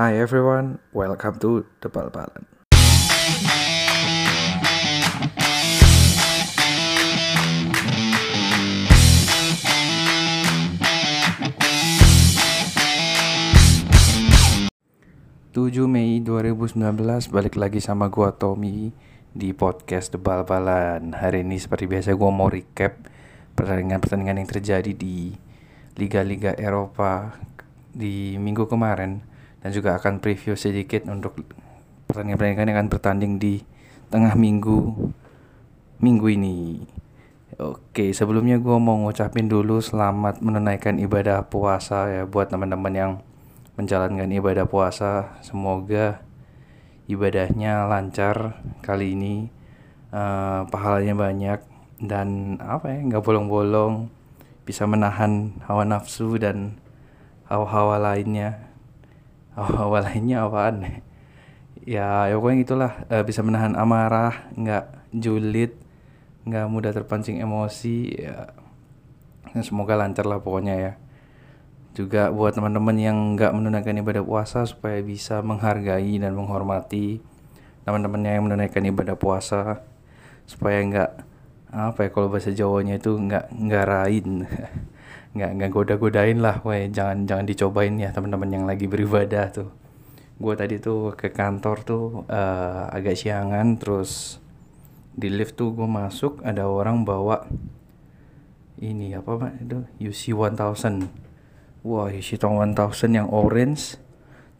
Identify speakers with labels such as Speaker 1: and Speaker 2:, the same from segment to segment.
Speaker 1: Hi everyone, welcome to The Bal-Balan. Tujuh Mei 2019 balik lagi sama gua Tommy di podcast The Bal-Balan. Hari ini seperti biasa gua mau recap pertandingan-pertandingan yang terjadi di liga-liga Eropa di minggu kemarin dan juga akan preview sedikit untuk pertandingan-pertandingan yang akan bertanding di tengah minggu minggu ini. Oke, sebelumnya gue mau ngucapin dulu selamat menunaikan ibadah puasa ya buat teman-teman yang menjalankan ibadah puasa. Semoga ibadahnya lancar kali ini, uh, pahalanya banyak dan apa ya nggak bolong-bolong, bisa menahan hawa nafsu dan hawa-hawa lainnya hawa lainnya apaan? Ya ya pokoknya itulah uh, bisa menahan amarah nggak julid nggak mudah terpancing emosi ya. Semoga lancar lah pokoknya ya. Juga buat teman-teman yang nggak menunaikan ibadah puasa supaya bisa menghargai dan menghormati teman-temannya yang menunaikan ibadah puasa. Supaya nggak apa ya kalau bahasa Jawanya itu nggak ngarain nggak nggak goda-godain lah, weh. Jangan jangan dicobain ya teman-teman yang lagi beribadah tuh. Gue tadi tuh ke kantor tuh uh, agak siangan, terus di lift tuh gue masuk ada orang bawa ini apa pak? Itu UC 1000 wah UC 1000 yang orange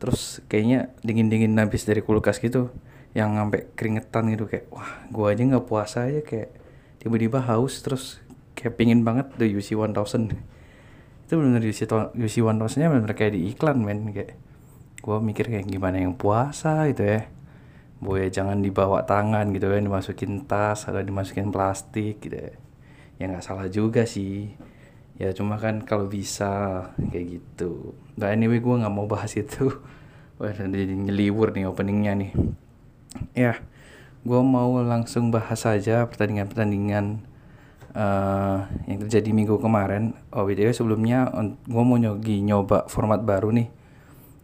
Speaker 1: terus kayaknya dingin dingin habis dari kulkas gitu yang sampai keringetan gitu kayak wah gue aja nggak puasa aja kayak tiba-tiba haus terus kayak pingin banget the UC 1000 itu benar UC UC One nya benar kayak di iklan men. Kayak gue mikir kayak gimana yang puasa gitu ya. Boy jangan dibawa tangan gitu kan dimasukin tas atau dimasukin plastik gitu ya. Ya nggak salah juga sih. Ya cuma kan kalau bisa kayak gitu. Nah anyway gue nggak mau bahas itu. Wah jadi nyeliwur nih openingnya nih. Ya gue mau langsung bahas saja pertandingan-pertandingan uh, yang terjadi minggu kemarin. Oh btw sebelumnya gue mau nyogi nyoba format baru nih.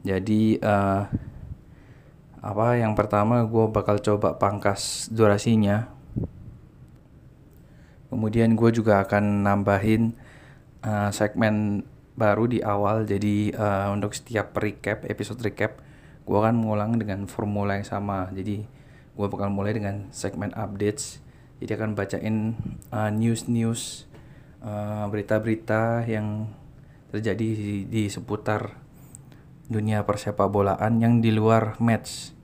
Speaker 1: Jadi uh, apa yang pertama gue bakal coba pangkas durasinya. Kemudian gue juga akan nambahin uh, segmen baru di awal. Jadi uh, untuk setiap recap episode recap gue akan mengulang dengan formula yang sama. Jadi gue bakal mulai dengan segmen updates jadi akan bacain uh, news-news uh, berita-berita yang terjadi di, di seputar dunia persepak bolaan yang di luar match.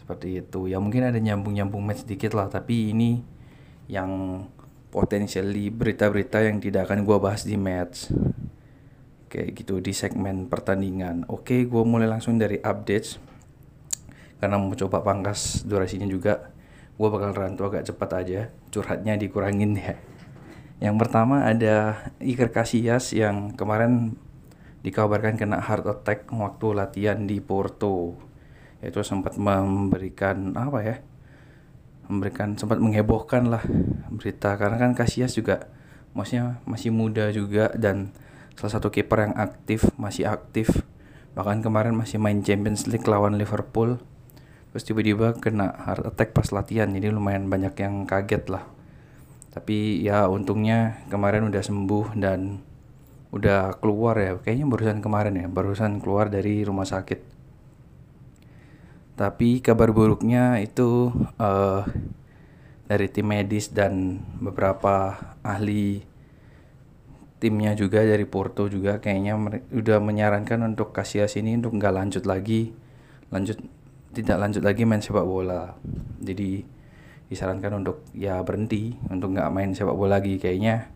Speaker 1: Seperti itu. Ya mungkin ada nyambung-nyambung match sedikit lah tapi ini yang potensially berita-berita yang tidak akan gue bahas di match. Kayak gitu di segmen pertandingan. Oke gue mulai langsung dari updates. Karena mau coba pangkas durasinya juga gue bakal rantau agak cepat aja curhatnya dikurangin ya. Yang pertama ada Iker Casillas yang kemarin dikabarkan kena heart attack waktu latihan di Porto. Itu sempat memberikan apa ya memberikan sempat menghebohkan lah berita. Karena kan Casillas juga maksudnya masih muda juga dan salah satu kiper yang aktif masih aktif. Bahkan kemarin masih main Champions League lawan Liverpool terus tiba-tiba kena heart attack pas latihan jadi lumayan banyak yang kaget lah. Tapi ya untungnya kemarin udah sembuh dan udah keluar ya. Kayaknya barusan kemarin ya barusan keluar dari rumah sakit. Tapi kabar buruknya itu uh, dari tim medis dan beberapa ahli timnya juga dari Porto juga kayaknya udah menyarankan untuk Casillas ini untuk nggak lanjut lagi. Lanjut tidak lanjut lagi main sepak bola. Jadi disarankan untuk ya berhenti untuk nggak main sepak bola lagi. Kayaknya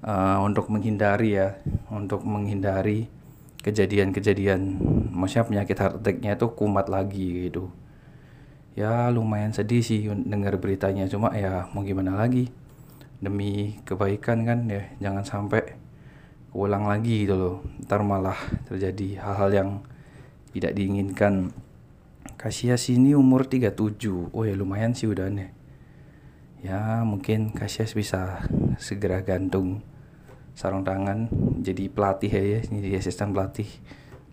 Speaker 1: uh, untuk menghindari ya untuk menghindari kejadian-kejadian. Maksudnya penyakit heart attacknya itu kumat lagi gitu. Ya lumayan sedih sih dengar beritanya. Cuma ya mau gimana lagi? Demi kebaikan kan ya jangan sampai ulang lagi gitu loh. Ntar malah terjadi hal-hal yang tidak diinginkan Casillas ini umur 37 oh ya lumayan sih udah nih ya mungkin Casillas bisa segera gantung sarung tangan jadi pelatih ya, ya. Jadi asisten pelatih.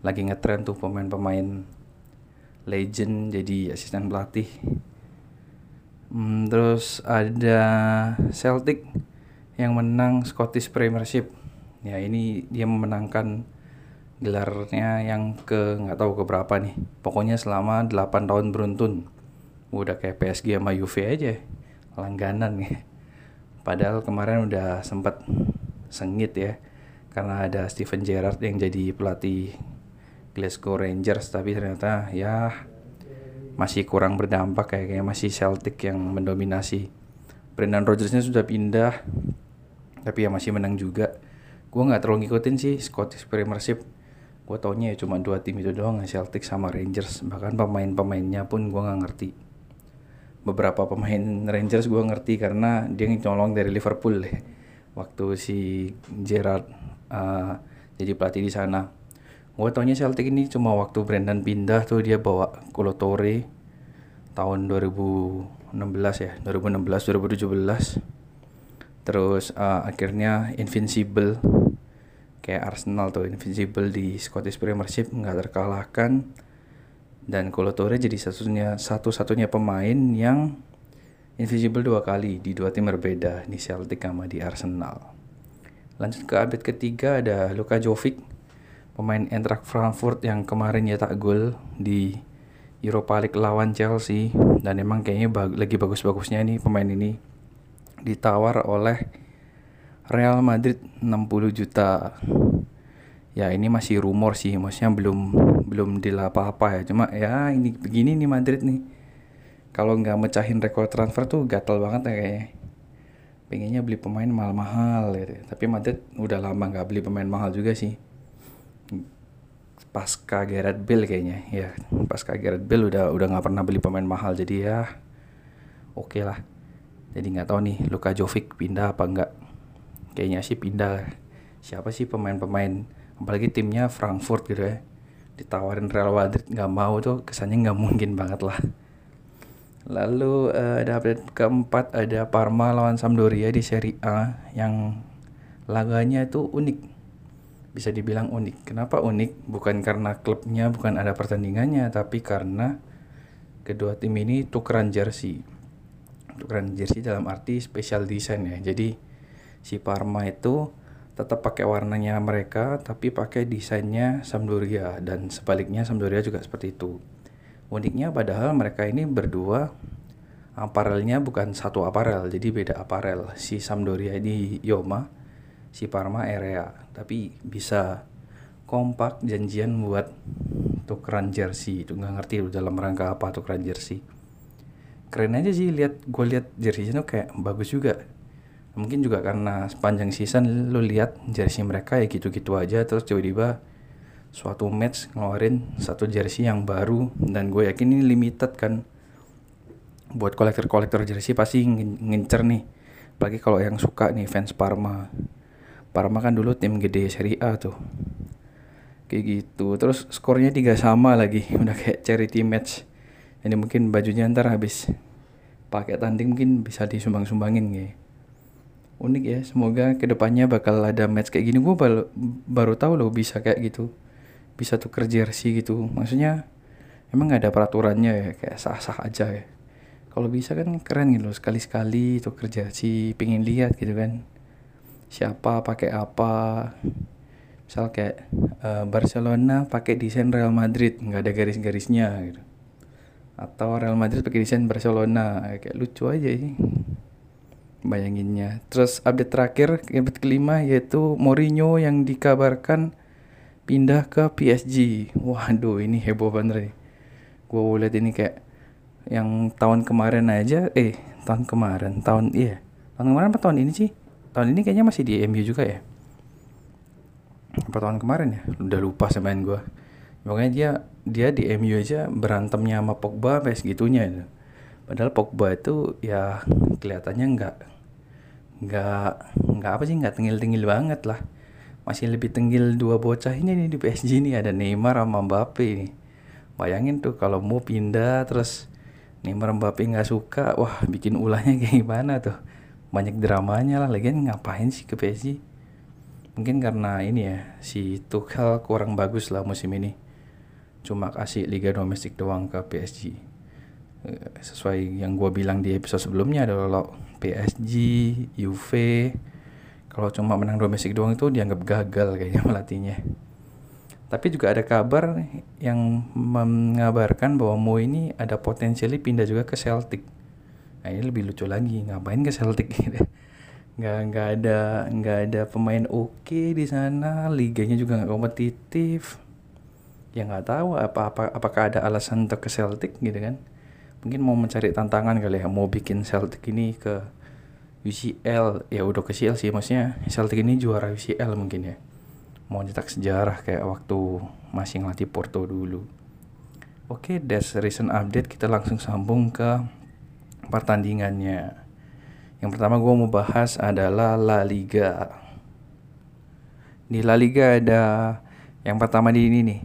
Speaker 1: Lagi ngetren tuh pemain-pemain legend jadi asisten pelatih. Hmm, terus ada Celtic yang menang Scottish Premiership. Ya ini dia memenangkan gelarnya yang ke nggak tahu ke berapa nih. Pokoknya selama 8 tahun beruntun. Udah kayak PSG sama Juve aja. Langganan nih. Padahal kemarin udah sempat sengit ya. Karena ada Steven Gerrard yang jadi pelatih Glasgow Rangers. Tapi ternyata ya masih kurang berdampak kayak kayak masih Celtic yang mendominasi. Brendan Rodgersnya sudah pindah. Tapi ya masih menang juga. Gue nggak terlalu ngikutin sih Scottish Premiership gue taunya ya cuma dua tim itu doang Celtic sama Rangers. Bahkan pemain-pemainnya pun gue nggak ngerti. Beberapa pemain Rangers gue ngerti karena dia nyolong dari Liverpool. Deh waktu si Gerard uh, jadi pelatih di sana. Gue taunya Celtic ini cuma waktu Brendan pindah tuh dia bawa Kolotore tahun 2016 ya 2016 2017 terus uh, akhirnya Invincible kayak Arsenal tuh invincible di Scottish Premiership nggak terkalahkan. Dan Kolo Toure jadi satunya satu-satunya pemain yang invisible dua kali di dua tim berbeda di Celtic sama di Arsenal. Lanjut ke update ketiga ada Luka Jovic pemain Eintracht Frankfurt yang kemarin nyetak gol di Europa League lawan Chelsea. Dan emang kayaknya bag lagi bagus-bagusnya nih pemain ini. Ditawar oleh Real Madrid 60 juta. Ya ini masih rumor sih maksudnya belum belum deal apa-apa ya. Cuma ya ini begini nih Madrid nih. Kalau nggak mecahin rekor transfer tuh gatel banget ya kayaknya. Pengennya beli pemain mahal-mahal gitu. tapi Madrid udah lama nggak beli pemain mahal juga sih. Pasca Gareth Bale kayaknya. Ya pasca Gareth Bale udah udah nggak pernah beli pemain mahal. Jadi ya oke okay lah. Jadi nggak tahu nih Luka Jovic pindah apa enggak kayaknya sih pindah. Siapa sih pemain-pemain? Apalagi timnya Frankfurt gitu ya. Ditawarin Real Madrid nggak mau tuh. Kesannya nggak mungkin banget lah. Lalu uh, ada update keempat ada Parma lawan Sampdoria di Serie A yang laganya itu unik. Bisa dibilang unik. Kenapa unik? Bukan karena klubnya bukan ada pertandingannya tapi karena kedua tim ini tukeran jersey. Tukeran jersey dalam arti special design ya. Jadi si Parma itu tetap pakai warnanya mereka tapi pakai desainnya Sampdoria dan sebaliknya Sampdoria juga seperti itu. Uniknya padahal mereka ini berdua aparelnya bukan satu aparel jadi beda aparel. Si Sampdoria ini Yoma, si Parma Area tapi bisa kompak janjian buat tukeran jersey itu nggak ngerti dalam rangka apa tukeran jersey keren aja sih lihat gue lihat jerseynya tuh kayak bagus juga mungkin juga karena sepanjang season lu lihat jersey mereka ya gitu-gitu aja terus tiba-tiba suatu match ngeluarin satu jersey yang baru dan gue yakin ini limited kan. Buat kolektor-kolektor jersey pasti ngincer nih. Apalagi kalau yang suka nih fans Parma. Parma kan dulu tim gede Serie A tuh. Kayak gitu. Terus skornya tiga sama lagi udah kayak charity match. Ini mungkin bajunya ntar habis. Pakai tanding mungkin bisa disumbang-sumbangin kayak unik ya. Semoga ke depannya bakal ada match kayak gini. Gue baru baru tahu loh bisa kayak gitu. Bisa tuh kerja jersey gitu. Maksudnya emang gak ada peraturannya ya. Kayak sah-sah aja ya. Kalau bisa kan keren gitu loh. Sekali-sekali tuh kerja jersey pengen lihat gitu kan. Siapa pakai apa. Misal kayak uh, Barcelona pakai desain Real Madrid. Nggak ada garis-garisnya gitu. Atau Real Madrid pakai desain Barcelona. Kayak lucu aja sih bayanginnya. Terus update terakhir, update kelima yaitu Mourinho yang dikabarkan pindah ke PSG. Waduh, ini heboh banget nih. Gue lihat ini kayak yang tahun kemarin aja, eh tahun kemarin, tahun iya, tahun kemarin apa tahun ini sih? Tahun ini kayaknya masih di MU juga ya. Apa tahun kemarin ya? Udah lupa semain gue. Pokoknya dia dia di MU aja berantemnya sama Pogba sampai segitunya itu. Padahal Pogba itu ya kelihatannya nggak nggak nggak apa sih nggak tengil-tengil banget lah. Masih lebih tengil dua bocah ini nih di PSG ini. Ada Neymar sama Mbappe ini. Bayangin tuh kalau mau pindah terus Neymar Mbappe nggak suka wah bikin ulahnya kayak gimana tuh? Banyak dramanya lah. Lagi ngapain sih ke PSG mungkin karena ini ya si Tuchel kurang bagus lah musim ini. Cuma kasih liga domestik doang ke PSG sesuai yang gue bilang di episode sebelumnya adalah PSG, UV kalau cuma menang domestik doang itu dianggap gagal kayaknya melatihnya tapi juga ada kabar yang mengabarkan bahwa Mo ini ada potensialnya pindah juga ke Celtic. Nah ini lebih lucu lagi ngapain ke Celtic gitu? Nggak nggak ada nggak ada pemain oke okay di sana liganya juga nggak kompetitif. Ya nggak tahu apa apa apakah ada alasan untuk ke Celtic gitu kan mungkin mau mencari tantangan kali ya mau bikin Celtic ini ke UCL ya udah ke CL sih maksudnya Celtic ini juara UCL mungkin ya mau nyetak sejarah kayak waktu masih ngelatih Porto dulu oke okay, that's recent update kita langsung sambung ke pertandingannya yang pertama gue mau bahas adalah La Liga. Di La Liga ada yang pertama di ini nih.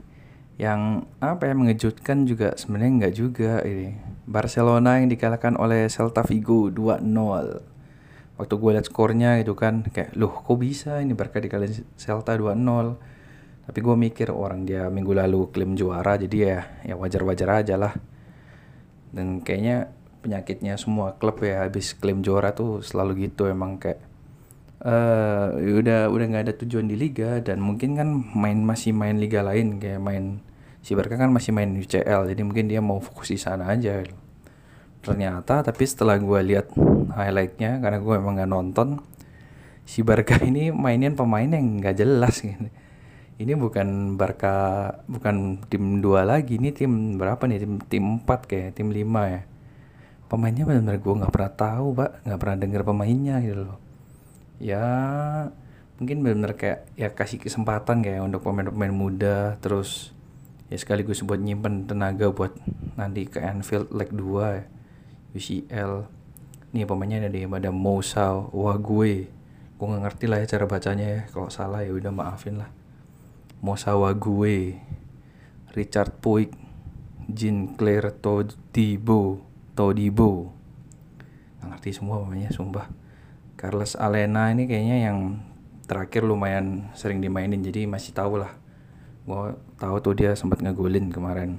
Speaker 1: Yang apa ya mengejutkan juga sebenarnya nggak juga ini. Barcelona yang dikalahkan oleh Celta Vigo 2-0. Waktu gue liat skornya gitu kan kayak loh kok bisa ini Barca dikalahin Celta 2-0. Tapi gue mikir orang dia minggu lalu klaim juara jadi ya ya wajar-wajar aja lah. Dan kayaknya penyakitnya semua klub ya habis klaim juara tuh selalu gitu emang kayak uh, udah udah nggak ada tujuan di liga dan mungkin kan main masih main liga lain kayak main si Barca kan masih main UCL jadi mungkin dia mau fokus di sana aja. Ternyata tapi setelah gue lihat highlightnya karena gue emang nggak nonton si Barca ini mainin pemain yang nggak jelas gitu. Ini bukan Barca bukan tim dua lagi ini tim berapa nih? Tim tim empat kayak tim lima ya. Pemainnya benar-benar gue nggak pernah tahu pak nggak pernah dengar pemainnya gitu loh. Ya mungkin benar-benar kayak ya kasih kesempatan kayak untuk pemain-pemain muda terus ya sekaligus buat nyimpen tenaga buat nanti ke Anfield leg 2 ya, UCL nih pemainnya ada di ada Moussa Wague gue nggak ngerti lah ya cara bacanya ya. Kalau salah ya udah maafin lah. Moussa Wague Richard Puig Jean Claire Todibo Todibo. Nggak ngerti semua pokoknya sumpah. Carlos Alena ini kayaknya yang terakhir lumayan sering dimainin jadi masih tahu lah. Gue tahu tuh dia sempat ngegolin kemarin.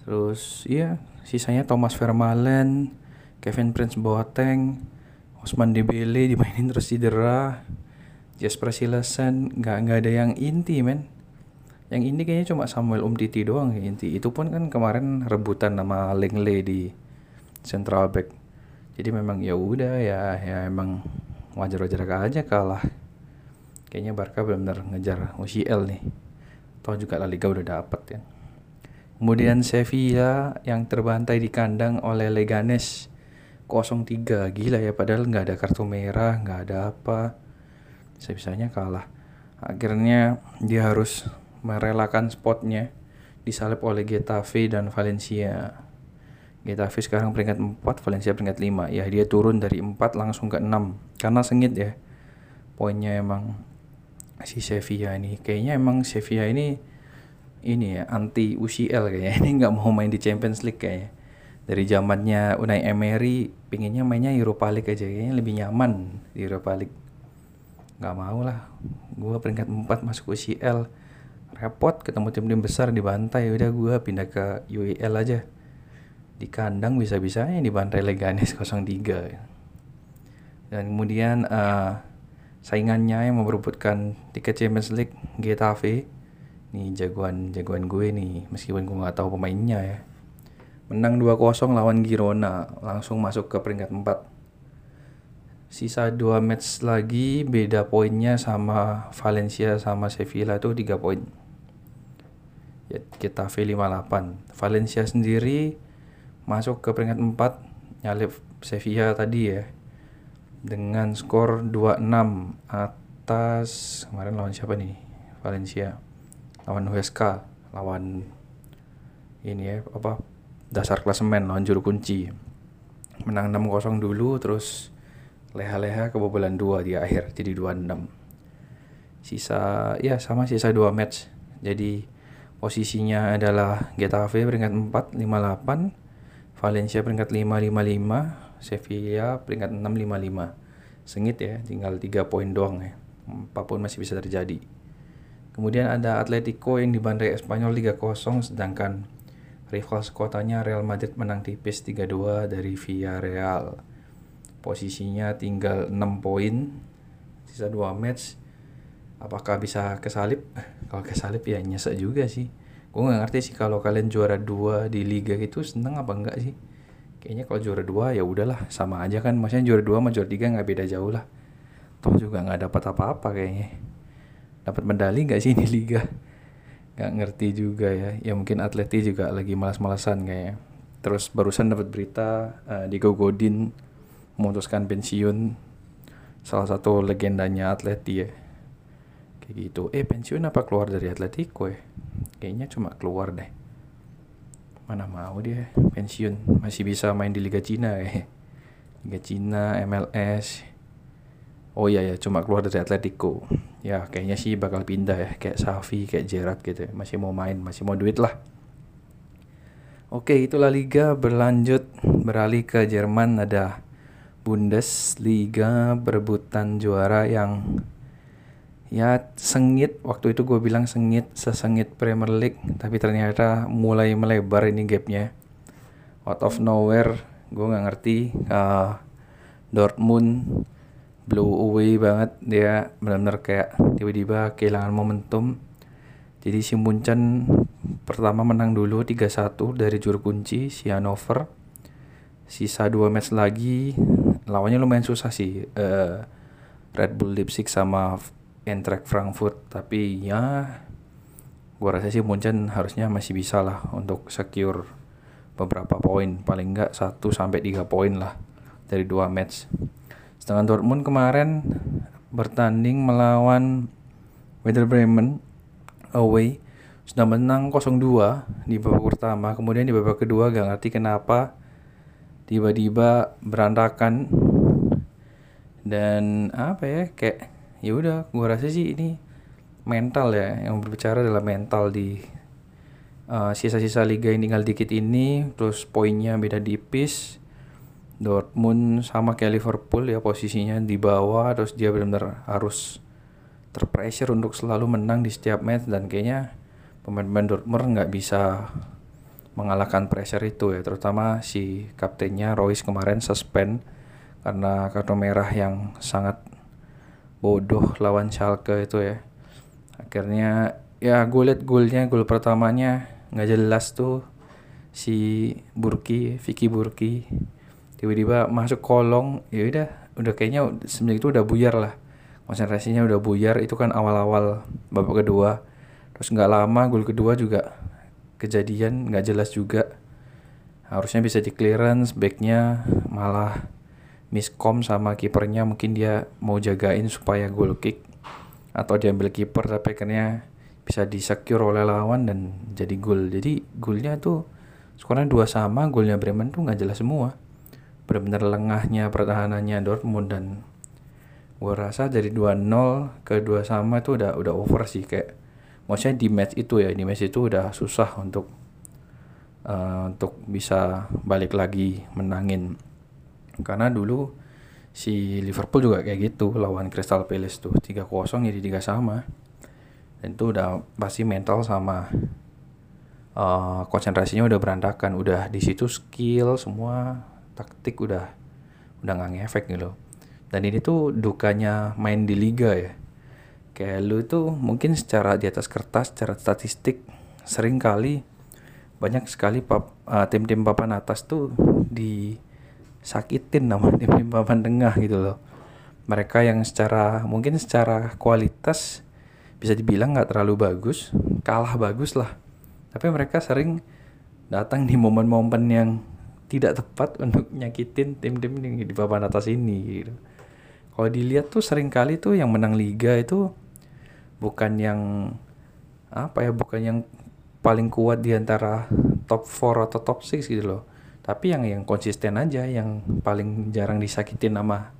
Speaker 1: Terus iya sisanya Thomas Vermaelen Kevin Prince Boateng Osman Dembele dimainin terus cedera Jasper Silesen nggak nggak ada yang inti men. Yang ini kayaknya cuma Samuel Umtiti doang ya inti. Itu pun kan kemarin rebutan nama Lengle di central back. Jadi memang ya udah ya ya emang wajar-wajar aja kalah. Kayaknya Barca benar-benar ngejar UCL nih toh juga La Liga udah dapet ya kemudian Sevilla yang terbantai di kandang oleh Leganes 0-3 gila ya padahal nggak ada kartu merah nggak ada apa bisa-bisanya kalah akhirnya dia harus merelakan spotnya disalip oleh Getafe dan Valencia. Getafe sekarang peringkat 4, Valencia peringkat 5. Ya, dia turun dari 4 langsung ke 6 karena sengit ya. Poinnya emang si Sevilla ini. Kayaknya emang Sevilla ini ini ya anti UCL kayaknya. Ini nggak mau main di Champions League kayaknya. Dari zamannya Unai Emery pinginnya mainnya Europa League aja kayaknya lebih nyaman di Europa League. Nggak mau lah. Gua peringkat 4 masuk UCL repot ketemu tim-tim besar dibantai udah gue pindah ke UEL aja di kandang bisa-bisanya dibantai Leganes 03 dan kemudian uh, saingannya yang memperebutkan tiket Champions League Getafe. Nih jagoan jagoan gue nih meskipun gue nggak tahu pemainnya ya. Menang 2-0 lawan Girona langsung masuk ke peringkat 4 sisa dua match lagi beda poinnya sama Valencia sama Sevilla tuh 3 poin. Ya, kita V58 Valencia sendiri masuk ke peringkat 4 nyalip Sevilla tadi ya dengan skor 2-6 atas kemarin lawan siapa nih? Valencia. Lawan Huesca lawan ini ya apa? Dasar klasemen lawan juru kunci. Menang 6-0 dulu terus leha-leha kebobolan 2 di akhir jadi 2-6 sisa ya sama sisa 2 match. Jadi Posisinya adalah Getafe peringkat 4 58, Valencia peringkat 5 55, Sevilla peringkat 6 55. Sengit ya, tinggal 3 poin doang ya. Apa pun masih bisa terjadi. Kemudian ada Atletico yang dibandai Espanyol 3-0 sedangkan rival sekotanya Real Madrid menang tipis 3-2 dari Villarreal. Posisinya tinggal 6 poin, sisa 2 match. Apakah bisa kesalip? Kalau kesalip ya nyesek juga sih. Gue gak ngerti sih kalau kalian juara 2 di liga itu seneng apa enggak sih? Kayaknya kalau juara 2 ya udahlah sama aja kan. Maksudnya juara 2 sama juara 3 nggak beda jauh lah. Toh juga nggak dapat apa-apa kayaknya. Dapat medali nggak sih di liga? Nggak ngerti juga ya. Ya mungkin atleti juga lagi malas-malasan kayaknya. Terus barusan dapat berita uh, Diego Godin memutuskan pensiun. Salah satu legendanya atleti ya. Kayak gitu. Eh pensiun apa keluar dari atletico ya? Kayaknya cuma keluar deh mana mau dia pensiun. Masih bisa main di Liga Cina ya Liga Cina MLS oh iya ya cuma keluar dari Atletico. Ya kayaknya sih bakal pindah ya. Kayak Safi kayak Gerard gitu ya. masih mau main masih mau duit lah. Oke itulah Liga. Berlanjut beralih ke Jerman. Ada Bundesliga berebutan juara yang ya sengit. Waktu itu gue bilang sengit sesengit Premier League. Tapi ternyata mulai melebar ini gapnya. Out of nowhere gue nggak ngerti. Uh, Dortmund blow away banget. Dia benar-benar kayak tiba-tiba kehilangan momentum. Jadi si Munchen pertama menang dulu 3-1 dari juru kunci si Hannover sisa dua match lagi lawannya lumayan susah sih. Uh, Red Bull Leipzig sama Eintracht Frankfurt. Tapi ya gua rasa sih Munchen harusnya masih bisa lah untuk secure beberapa poin. Paling enggak 1 sampai 3 poin lah dari dua match. Sedangkan Dortmund kemarin bertanding melawan Werder Bremen away. Sudah menang 0-2 di babak pertama. Kemudian di babak kedua gak ngerti kenapa tiba-tiba berantakan. Dan apa ya kayak ya udah gua rasa sih ini mental ya yang berbicara adalah mental di uh, sisa-sisa liga yang tinggal dikit ini terus poinnya beda tipis Dortmund sama kayak Liverpool ya posisinya di bawah terus dia benar-benar harus terpressure untuk selalu menang di setiap match dan kayaknya pemain-pemain Dortmund nggak bisa mengalahkan pressure itu ya terutama si kaptennya Royce kemarin suspend karena kartu merah yang sangat bodoh lawan Schalke itu ya. Akhirnya ya gue liat golnya gol pertamanya nggak jelas tuh si Burki Vicky Burki. Tiba-tiba masuk kolong ya udah udah kayaknya sebenarnya itu udah buyar lah. Konsentrasinya udah buyar itu kan awal-awal babak kedua. Terus nggak lama gol kedua juga kejadian nggak jelas juga. Harusnya bisa di clearance backnya malah miskom sama kipernya mungkin dia mau jagain supaya gol kick atau diambil kiper tapi akhirnya bisa disecure oleh lawan dan jadi gol jadi golnya tuh skornya dua sama golnya Bremen tuh nggak jelas semua. Benar-benar lengahnya pertahanannya Dortmund dan gue rasa dari 2-0 ke 2 sama itu udah udah over sih kayak maksudnya di match itu ya di match itu udah susah untuk uh, untuk bisa balik lagi menangin karena dulu si Liverpool juga kayak gitu lawan Crystal Palace tuh 3-0 jadi 3 sama. Dan itu udah pasti mental sama uh, konsentrasinya udah berantakan. Udah di situ skill semua taktik udah udah nggak ngefek gitu. Dan ini tuh dukanya main di liga ya. Kayak lu tuh mungkin secara di atas kertas secara statistik sering kali banyak sekali pap, uh, tim-tim papan atas tuh disakitin nama tim-tim papan tengah gitu loh mereka yang secara mungkin secara kualitas bisa dibilang nggak terlalu bagus kalah bagus lah tapi mereka sering datang di momen-momen yang tidak tepat untuk nyakitin tim-tim di papan atas ini gitu. Kalau dilihat tuh sering kali tuh yang menang liga itu bukan yang apa ya bukan yang paling kuat di antara top 4 atau top 6 gitu loh. Tapi yang yang konsisten aja yang paling jarang disakitin sama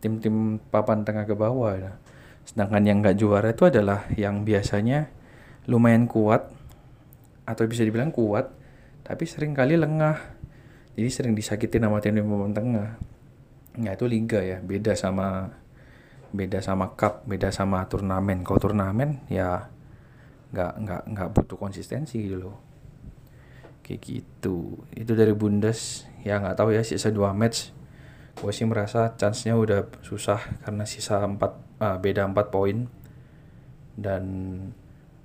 Speaker 1: tim-tim papan tengah ke bawah. Ya. Sedangkan yang nggak juara itu adalah yang biasanya lumayan kuat atau bisa dibilang kuat tapi sering kali lengah jadi sering disakitin sama tim tim papan tengah ya itu liga ya beda sama beda sama cup beda sama turnamen kalau turnamen ya nggak nggak nggak butuh konsistensi gitu loh kayak gitu. Itu dari Bundes. Ya nggak tahu ya sisa dua match. Gue sih merasa chance-nya udah susah karena sisa 4 ah, beda 4 poin. Dan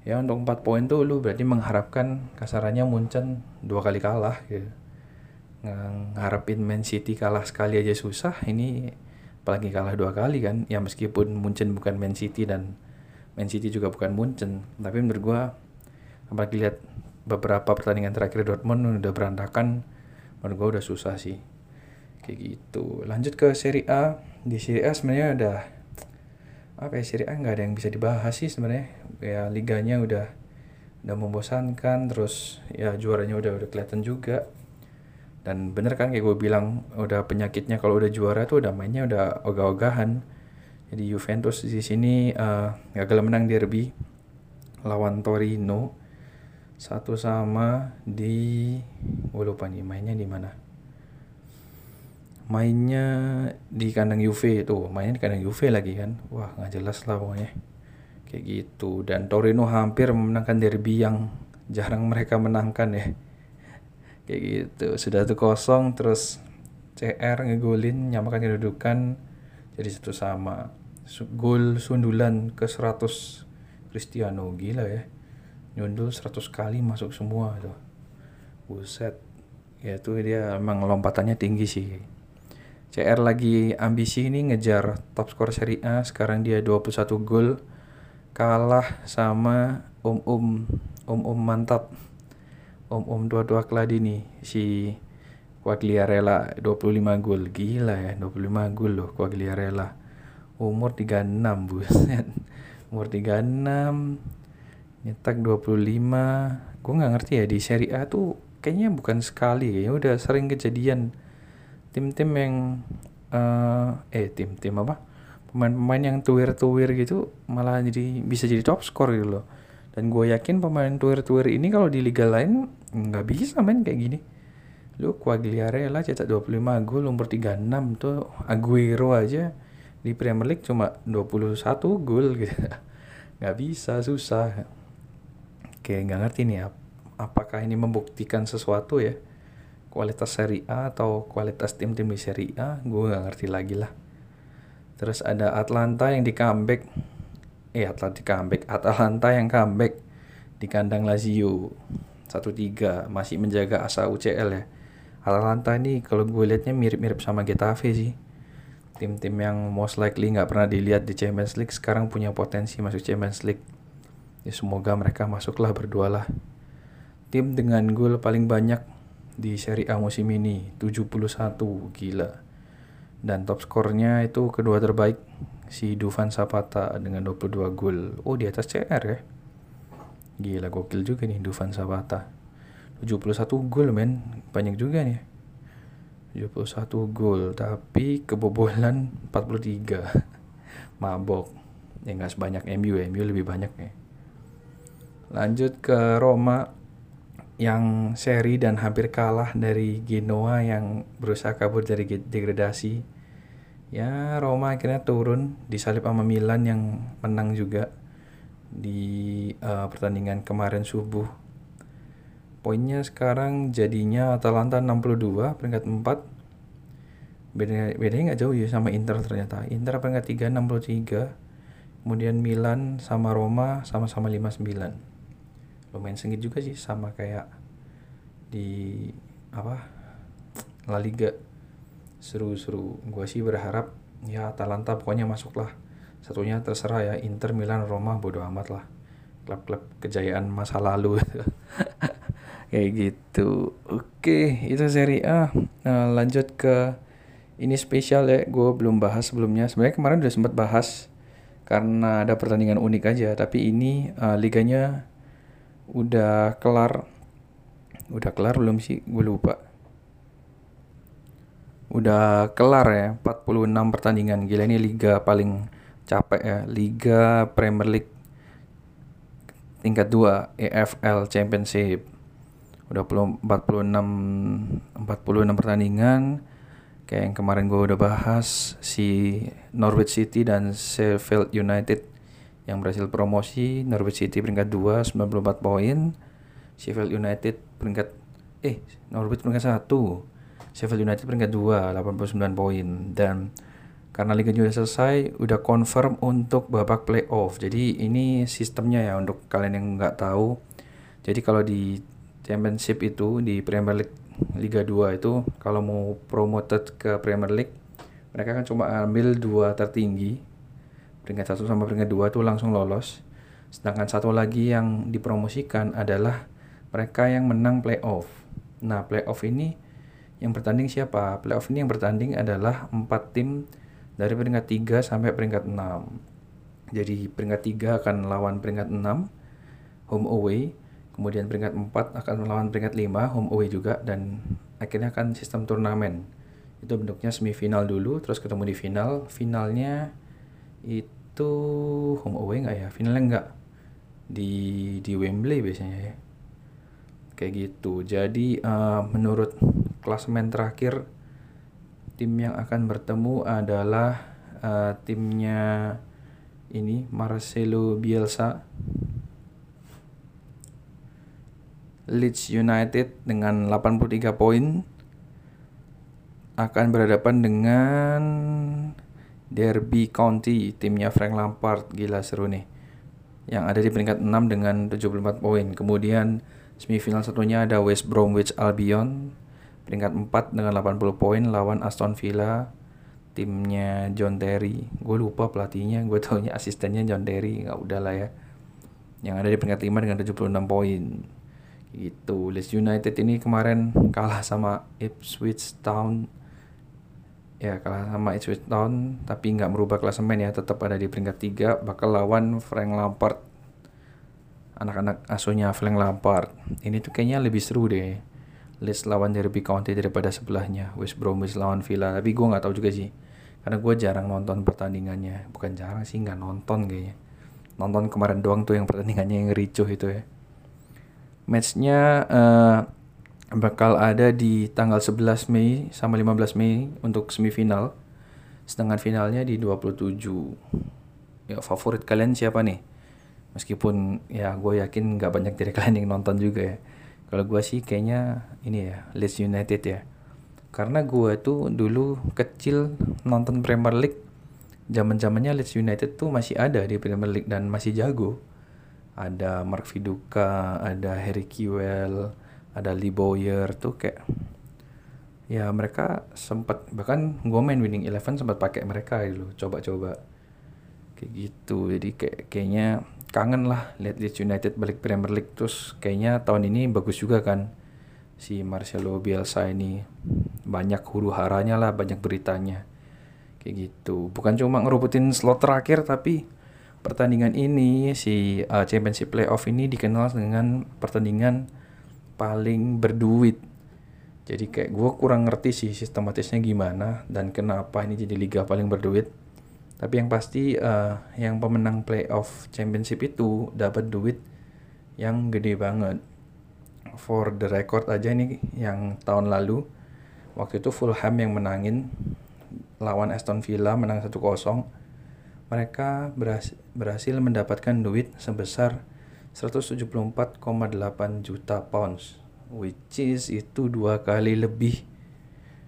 Speaker 1: ya untuk 4 poin tuh lu berarti mengharapkan kasarannya Munchen dua kali kalah gitu ngarepin Man City kalah sekali aja susah ini apalagi kalah dua kali kan. Ya meskipun Munchen bukan Man City dan Man City juga bukan Munchen tapi menurut gua apalagi lihat beberapa pertandingan terakhir Dortmund udah berantakan menurut gua udah susah sih. Kayak gitu. Lanjut ke Serie A. Di Serie A sebenarnya udah apa ya Serie A nggak ada yang bisa dibahas sih sebenarnya. Ya liganya udah udah membosankan terus ya juaranya udah udah kelihatan juga. Dan bener kan kayak gue bilang udah penyakitnya kalau udah juara tuh udah mainnya udah ogah-ogahan. Jadi Juventus di sini uh, gagal menang derby lawan Torino satu sama di gue lupa nih mainnya di mana? Mainnya di kandang Juve itu mainnya di kandang Juve lagi kan? Wah nggak jelas lah pokoknya. Kayak gitu dan Torino hampir memenangkan derby yang jarang mereka menangkan ya. Kayak gitu sudah tuh kosong terus CR ngegolin nyamakan kedudukan jadi satu sama. Gol sundulan ke 100 Cristiano gila ya nyundul 100 kali masuk semua tuh buset. Ya tuh dia emang lompatannya tinggi sih. CR lagi ambisi ini ngejar top skor Serie A sekarang dia 21 gol kalah sama Om Om Om Om mantap. Om-om dua-dua keladi nih si Quagliarella 25 gol. Gila ya 25 gol loh Quagliarella. Umur 36 buset. Umur 36 nyetak 25 gue nggak ngerti ya di Serie A tuh kayaknya bukan sekali kayaknya udah sering kejadian tim-tim yang uh, eh tim-tim apa pemain-pemain yang tuir-tuir gitu malah jadi bisa jadi top skor gitu loh dan gue yakin pemain tuir-tuir ini kalau di liga lain nggak bisa main kayak gini. Lu Quagliarella cetak 25 gol umur 36 tuh Aguero aja di Premier League cuma 21 gol gitu. Nggak bisa, susah. Oke, nggak ngerti nih apakah ini membuktikan sesuatu ya? Kualitas Serie A atau kualitas tim-tim di Serie A? Gue nggak ngerti lagi lah. Terus ada Atlanta yang di comeback. Eh Atlanta comeback. Atalanta yang comeback di kandang Lazio. 1-3 masih menjaga asa UCL ya. Atalanta ini kalau gue liatnya mirip-mirip sama Getafe sih. Tim-tim yang most likely nggak pernah dilihat di Champions League sekarang punya potensi masuk Champions League ya semoga mereka masuklah berdua lah tim dengan gol paling banyak di Serie A musim ini 71 gila dan top skornya itu kedua terbaik si Dufan Zapata dengan 22 gol. Oh, di atas CR ya. Gila gokil juga nih Dufan Zapata. 71 gol men, banyak juga nih. 71 gol, tapi kebobolan 43. Mabok. Ya nggak sebanyak MU, MU lebih banyak ya. Lanjut ke Roma yang seri dan hampir kalah dari Genoa yang berusaha kabur dari degradasi. Ya Roma akhirnya turun disalip sama Milan yang menang juga di uh, pertandingan kemarin subuh. Poinnya sekarang jadinya Atalanta 62 peringkat 4 bedanya bedanya nggak jauh ya sama Inter ternyata. Inter peringkat 3 63 kemudian Milan sama Roma sama-sama 59 lumayan sengit juga sih sama kayak di apa La Liga. Seru-seru. Gue sih berharap ya Atalanta pokoknya masuk lah satunya terserah ya Inter Milan Roma bodo amat lah. Klub-klub kejayaan masa lalu. Kayak gitu. Oke itu seri A. Nah, lanjut ke ini spesial ya gue belum bahas sebelumnya. Sebenarnya kemarin udah sempat bahas karena ada pertandingan unik aja. Tapi ini uh, liganya udah kelar. Udah kelar belum sih? Gue lupa. Udah kelar ya 46 pertandingan. Gila ini liga paling capek ya. Liga Premier League tingkat 2 EFL Championship. Udah 46 46 pertandingan. Kayak yang kemarin gue udah bahas si Norwich City dan Sheffield United yang berhasil promosi Norwich City peringkat 2 94 poin. Sheffield United peringkat eh Norwich peringkat 1 Sheffield United peringkat 2 89 poin. Dan karena liga sudah selesai udah confirm untuk babak playoff. Jadi ini sistemnya ya untuk kalian yang nggak tahu. Jadi kalau di championship itu di Premier League Liga 2 itu kalau mau promoted ke Premier League mereka kan cuma ambil dua tertinggi peringkat satu sama peringkat dua tuh langsung lolos. Sedangkan satu lagi yang dipromosikan adalah mereka yang menang playoff. Nah playoff ini yang bertanding siapa? Playoff ini yang bertanding adalah empat tim dari peringkat 3 sampai peringkat 6 jadi peringkat 3 akan lawan peringkat 6 home away. Kemudian peringkat 4 akan melawan peringkat 5 home away juga. Dan akhirnya akan sistem turnamen. Itu bentuknya semifinal dulu terus ketemu di final. Finalnya itu itu home away nggak ya? Finalnya nggak? Di di Wembley biasanya ya? Kayak gitu. Jadi uh, menurut klasemen terakhir tim yang akan bertemu adalah uh, timnya ini Marcelo Bielsa. Leeds United dengan 83 poin. Akan berhadapan dengan Derby County timnya Frank Lampard gila seru nih. Yang ada di peringkat 6 dengan 74 poin. Kemudian semifinal satunya ada West Bromwich Albion peringkat 4 dengan 80 poin lawan Aston Villa timnya John Terry. Gue lupa pelatihnya gue taunya asistennya John Terry nggak udah lah ya. Yang ada di peringkat 5 dengan 76 poin. Gitu. Leeds United ini kemarin kalah sama Ipswich Town ya kalah sama Ipswich Town tapi nggak merubah klasemen ya. Tetap ada di peringkat 3 bakal lawan Frank Lampard. Anak-anak asuhnya Frank Lampard. Ini tuh kayaknya lebih seru deh. Leeds lawan Derby County daripada sebelahnya. West Bromwich lawan Villa. Tapi gue nggak tahu juga sih. Karena gue jarang nonton pertandingannya. Bukan jarang sih nggak nonton kayaknya. Nonton kemarin doang tuh yang pertandingannya yang ricuh itu ya. Matchnya uh, bakal ada di tanggal 11 Mei sama 15 Mei untuk semifinal. Sedangkan finalnya di 27. Ya favorit kalian siapa nih? Meskipun ya gue yakin nggak banyak dari kalian yang nonton juga ya. Kalau gue sih kayaknya ini ya Leeds United ya. Karena gue tuh dulu kecil nonton Premier League. Zaman zamannya Leeds United tuh masih ada di Premier League dan masih jago. Ada Mark Viduka, ada Harry Kewell, ada Lee Bowyer tuh kayak ya mereka sempat bahkan gue main winning eleven sempat pakai mereka gitu coba-coba. Kayak gitu jadi kayak kayaknya kangen lah lihat Leeds United balik Premier League terus kayaknya tahun ini bagus juga kan si Marcelo Bielsa ini. Banyak huru haranya lah banyak beritanya. Kayak gitu. Bukan cuma ngerubutin slot terakhir tapi pertandingan ini si uh, Championship Playoff ini dikenal dengan pertandingan paling berduit. Jadi kayak gue kurang ngerti sih sistematisnya gimana dan kenapa ini jadi liga paling berduit. Tapi yang pasti uh, yang pemenang playoff championship itu dapat duit yang gede banget. For the record aja ini yang tahun lalu waktu itu Fulham yang menangin lawan Aston Villa menang 1-0 mereka berhasil mendapatkan duit sebesar 174,8 juta pounds which is itu dua kali lebih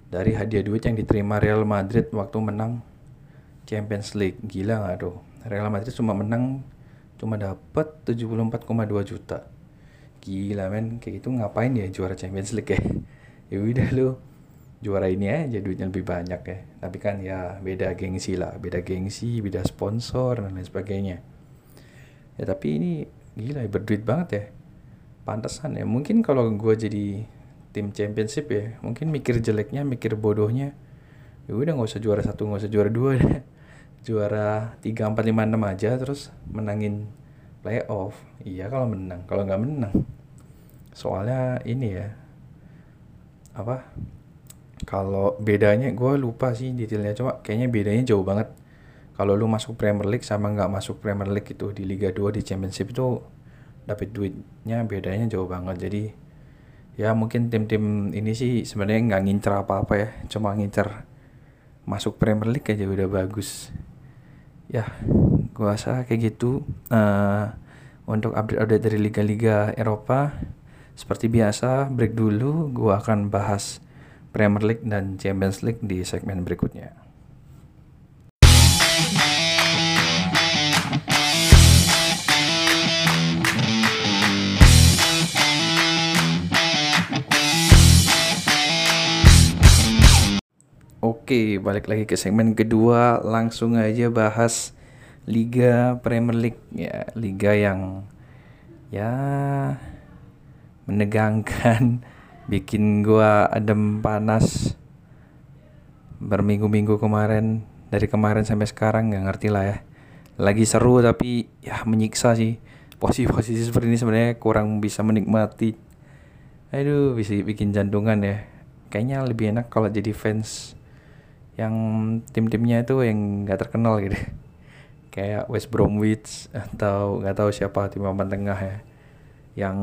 Speaker 1: dari hadiah duit yang diterima Real Madrid waktu menang Champions League. Gila nggak tuh Real Madrid cuma menang cuma dapat 74,2 juta. Gila men. Kayak gitu ngapain ya juara Champions League ya? Ya udah lu juara ini aja duitnya lebih banyak ya. Tapi kan ya beda gengsi lah. Beda gengsi beda sponsor dan lain sebagainya. Ya tapi ini gila ya berduit banget ya. Pantesan ya mungkin kalau gue jadi tim championship ya mungkin mikir jeleknya mikir bodohnya ya udah nggak usah juara satu nggak usah juara dua deh juara tiga empat lima enam aja terus menangin playoff. Iya kalau menang kalau nggak menang. Soalnya ini ya apa kalau bedanya gue lupa sih detailnya cuma kayaknya bedanya jauh banget kalau lu masuk Premier League sama nggak masuk Premier League itu di Liga 2 di Championship itu dapat duitnya bedanya jauh banget. Jadi ya mungkin tim-tim ini sih sebenarnya nggak ngincer apa-apa ya. Cuma ngincer masuk Premier League aja udah bagus. Ya gua rasa kayak gitu. Uh, untuk update-update dari liga-liga Eropa seperti biasa break dulu. Gua akan bahas Premier League dan Champions League di segmen berikutnya Oke, balik lagi ke segmen kedua. Langsung aja bahas Liga Premier League ya, liga yang ya menegangkan, bikin gua adem panas berminggu-minggu kemarin dari kemarin sampai sekarang nggak ngerti lah ya. Lagi seru tapi ya menyiksa sih. Posisi-posisi seperti ini sebenarnya kurang bisa menikmati. Aduh, bisa bikin jantungan ya. Kayaknya lebih enak kalau jadi fans yang tim-timnya itu yang nggak terkenal gitu. Kayak West Bromwich atau nggak tahu siapa tim papan tengah ya. Yang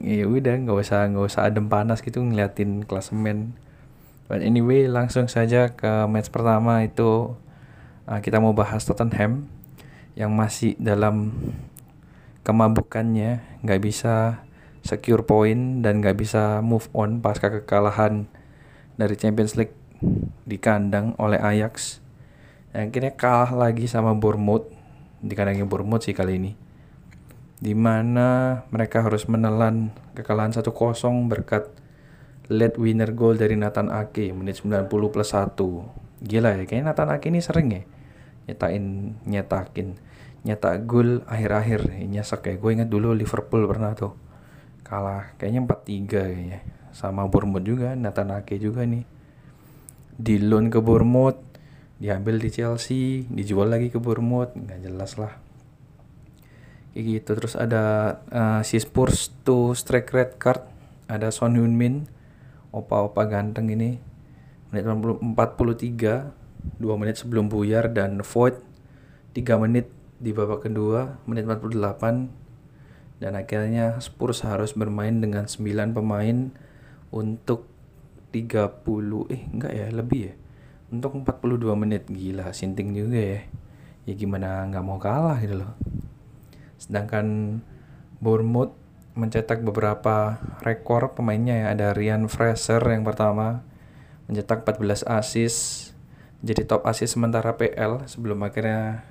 Speaker 1: ya udah nggak usah nggak usah adem panas gitu ngeliatin klasemen. But anyway langsung saja ke match pertama itu uh, kita mau bahas Tottenham yang masih dalam kemabukannya nggak bisa secure point dan nggak bisa move on pasca kekalahan dari Champions League di kandang oleh Ajax. Akhirnya kalah lagi sama Bournemouth di kandangnya Bournemouth sih kali ini. Di mana mereka harus menelan kekalahan 1-0 berkat late winner goal dari Nathan Ake menit 90 plus 1. Gila ya, kayaknya Nathan Ake ini sering ya nyetain nyetakin nyetak gol akhir-akhir nyesek ya gue ingat dulu Liverpool pernah tuh kalah kayaknya 4-3 kayaknya sama Bournemouth juga Nathan Ake juga nih di loan ke Bournemouth diambil di Chelsea dijual lagi ke Bournemouth nggak jelas lah. Kayak gitu. Terus ada uh, si Spurs tuh strike red card ada Son Heung-min opa-opa ganteng ini. Menit 43 2 menit sebelum buyar dan void 3 menit di babak kedua menit 48 dan akhirnya Spurs harus bermain dengan 9 pemain untuk 30 eh enggak ya lebih ya. Untuk 42 menit. Gila sinting juga ya. Ya gimana nggak mau kalah gitu loh. Sedangkan Bournemouth mencetak beberapa rekor pemainnya ya. Ada Ryan Fraser yang pertama mencetak 14 assist jadi top assist sementara PL sebelum akhirnya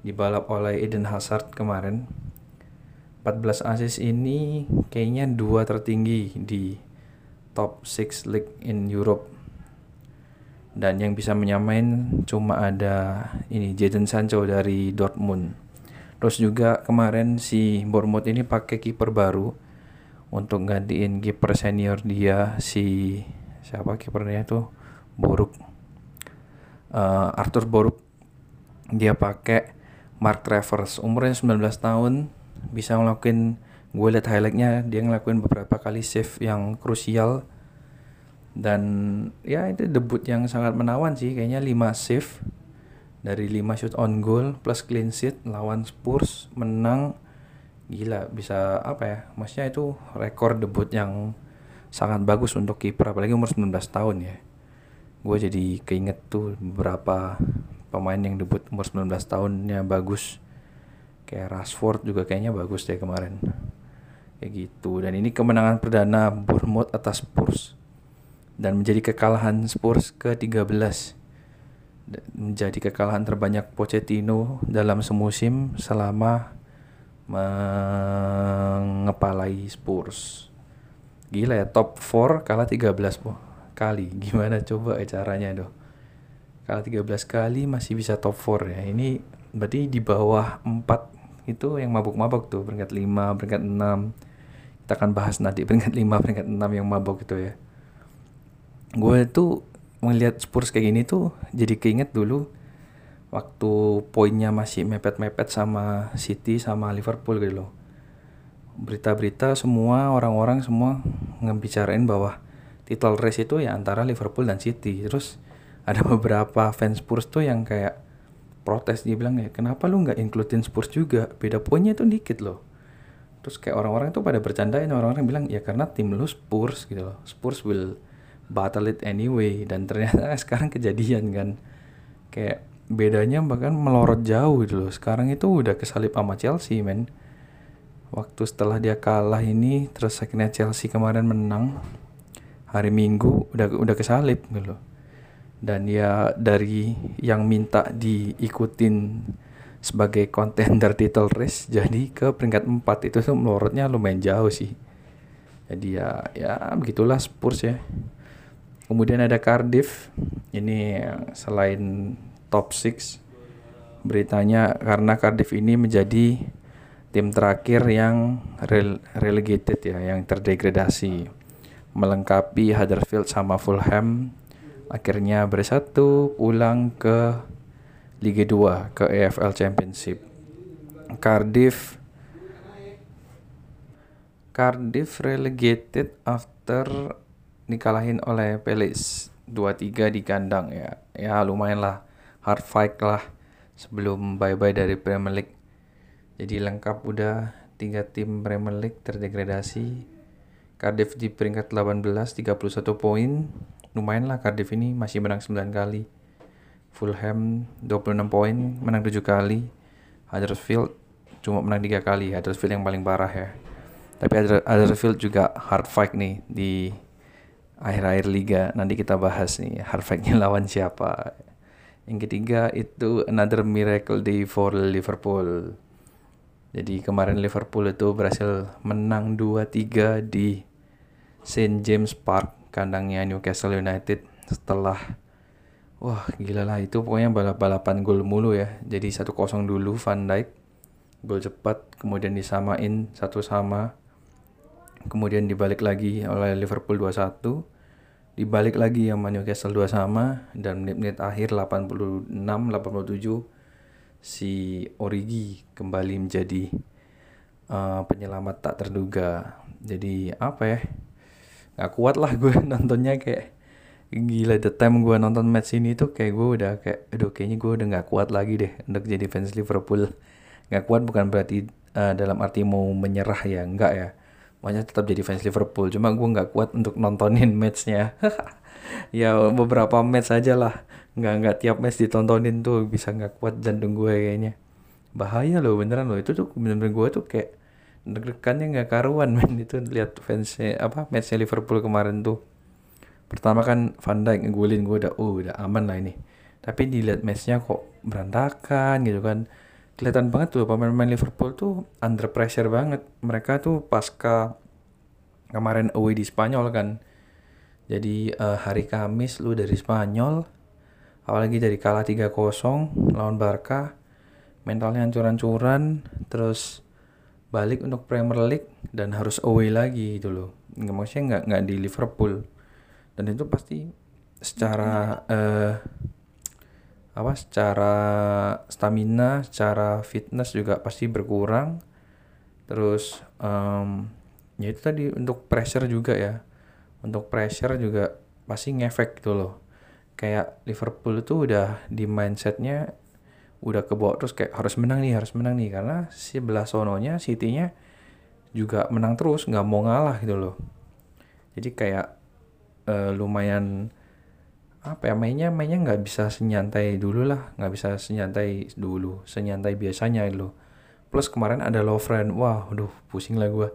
Speaker 1: dibalap oleh Eden Hazard kemarin. 14 assist ini kayaknya dua tertinggi di top 6 league in Europe. Dan yang bisa menyamain cuma ada ini Jadon Sancho dari Dortmund. Terus juga kemarin si Bournemouth ini pakai kiper baru untuk gantiin kiper senior dia si siapa kipernya itu? Boruk. Uh, Arthur Boruk. Dia pakai Mark Travers. Umurnya 19 tahun bisa ngelakuin gue liat highlightnya dia ngelakuin beberapa kali save yang krusial. Dan ya itu debut yang sangat menawan sih. Kayaknya 5 save dari 5 shoot on goal plus clean sheet lawan Spurs menang. Gila bisa apa ya? Maksudnya itu rekor debut yang sangat bagus untuk kiper apalagi umur 19 tahun ya. Gue jadi keinget tuh beberapa pemain yang debut umur 19 tahunnya bagus. Kayak Rashford juga kayaknya bagus deh kemarin kayak gitu. Dan ini kemenangan perdana Bournemouth atas Spurs. Dan menjadi kekalahan Spurs ke-13. Menjadi kekalahan terbanyak Pochettino dalam semusim selama mengepalai Spurs. Gila ya top 4 kalah 13 po kali. Gimana coba ya caranya doh? Kalah 13 kali masih bisa top 4 ya. Ini berarti di bawah 4 itu yang mabuk-mabuk tuh. Peringkat 5 peringkat 6 kita akan bahas nanti peringkat 5 peringkat 6 yang mabok itu ya. Gue tuh melihat Spurs kayak gini tuh jadi keinget dulu waktu poinnya masih mepet-mepet sama City sama Liverpool gitu loh. Berita-berita semua orang-orang semua ngebicarain bahwa title race itu ya antara Liverpool dan City. Terus ada beberapa fans Spurs tuh yang kayak protes dia bilang ya kenapa lu nggak includein Spurs juga? Beda poinnya itu dikit loh terus kayak orang-orang itu pada bercandain orang-orang bilang ya karena tim lu Spurs gitu loh. Spurs will battle it anyway. Dan ternyata sekarang kejadian kan. Kayak bedanya bahkan melorot jauh gitu loh. Sekarang itu udah kesalip sama Chelsea men. Waktu setelah dia kalah ini terus akhirnya Chelsea kemarin menang hari Minggu udah udah kesalip gitu loh. Dan ya dari yang minta diikutin sebagai contender title race jadi ke peringkat 4 itu tuh melorotnya lumayan jauh sih. Jadi ya ya begitulah Spurs ya. Kemudian ada Cardiff. Ini selain top 6 beritanya karena Cardiff ini menjadi tim terakhir yang rel relegated ya yang terdegradasi. Melengkapi Huddersfield sama Fulham. Akhirnya bersatu pulang ke Liga 2 ke EFL Championship Cardiff Cardiff relegated after dikalahin oleh Palace 2-3 di kandang ya ya lumayan lah hard fight lah sebelum bye-bye dari Premier League. Jadi lengkap udah tiga tim Premier League terdegradasi. Cardiff di peringkat 18 31 poin. Lumayan lah Cardiff ini masih menang 9 kali. Fulham 26 poin, menang 7 kali. Huddersfield cuma menang 3 kali. Huddersfield yang paling parah ya. Tapi Huddersfield juga hard fight nih di akhir-akhir liga. Nanti kita bahas nih hard fightnya lawan siapa. Yang ketiga itu another miracle day for Liverpool. Jadi kemarin Liverpool itu berhasil menang 2-3 di St James Park kandangnya Newcastle United setelah wah gila lah. Itu pokoknya balap-balapan gol mulu ya. Jadi 1-0 dulu Van Dijk. Gol cepat kemudian disamain satu sama. Kemudian dibalik lagi oleh Liverpool 2-1 dibalik lagi sama Newcastle 2 sama. Dan menit-menit akhir 86 87 si Origi kembali menjadi uh, penyelamat tak terduga. Jadi apa ya? Nggak kuat lah gue nontonnya kayak gila the time gue nonton match ini tuh kayak gue udah kayak aduh kayaknya gue udah nggak kuat lagi deh untuk jadi fans Liverpool. Nggak kuat bukan berarti uh, dalam arti mau menyerah ya enggak ya. Makanya tetap jadi fans Liverpool cuma gue nggak kuat untuk nontonin matchnya. Ya beberapa match aja lah. Nggak nggak tiap match ditontonin tuh bisa nggak kuat jantung gue kayaknya. Bahaya loh beneran loh. Itu tuh bener-bener gue tuh kayak deg-degannya nggak karuan men. Itu lihat fansnya apa matchnya Liverpool kemarin tuh pertama kan Van Dijk ngegulin gue udah oh udah aman lah ini tapi dilihat matchnya kok berantakan gitu kan kelihatan banget tuh pemain-pemain Liverpool tuh under pressure banget. Mereka tuh pasca kemarin away di Spanyol kan. Jadi uh, hari Kamis lu dari Spanyol apalagi dari kalah 3-0 lawan Barca mentalnya hancur-hancuran terus balik untuk Premier League dan harus away lagi gitu loh maksudnya nggak nggak di Liverpool dan itu pasti secara uh, apa secara stamina, secara fitness juga pasti berkurang. Terus um, ya itu tadi untuk pressure juga ya. Untuk pressure juga pasti ngefek gitu loh. Kayak Liverpool itu udah di mindsetnya udah kebawa terus kayak harus menang nih, harus menang nih karena si belah sononya City-nya juga menang terus, nggak mau ngalah gitu loh. Jadi kayak uh, lumayan apa ya mainnya mainnya nggak bisa senyantai dulu lah nggak bisa senyantai dulu senyantai biasanya lo plus kemarin ada low friend wah aduh pusing lah gue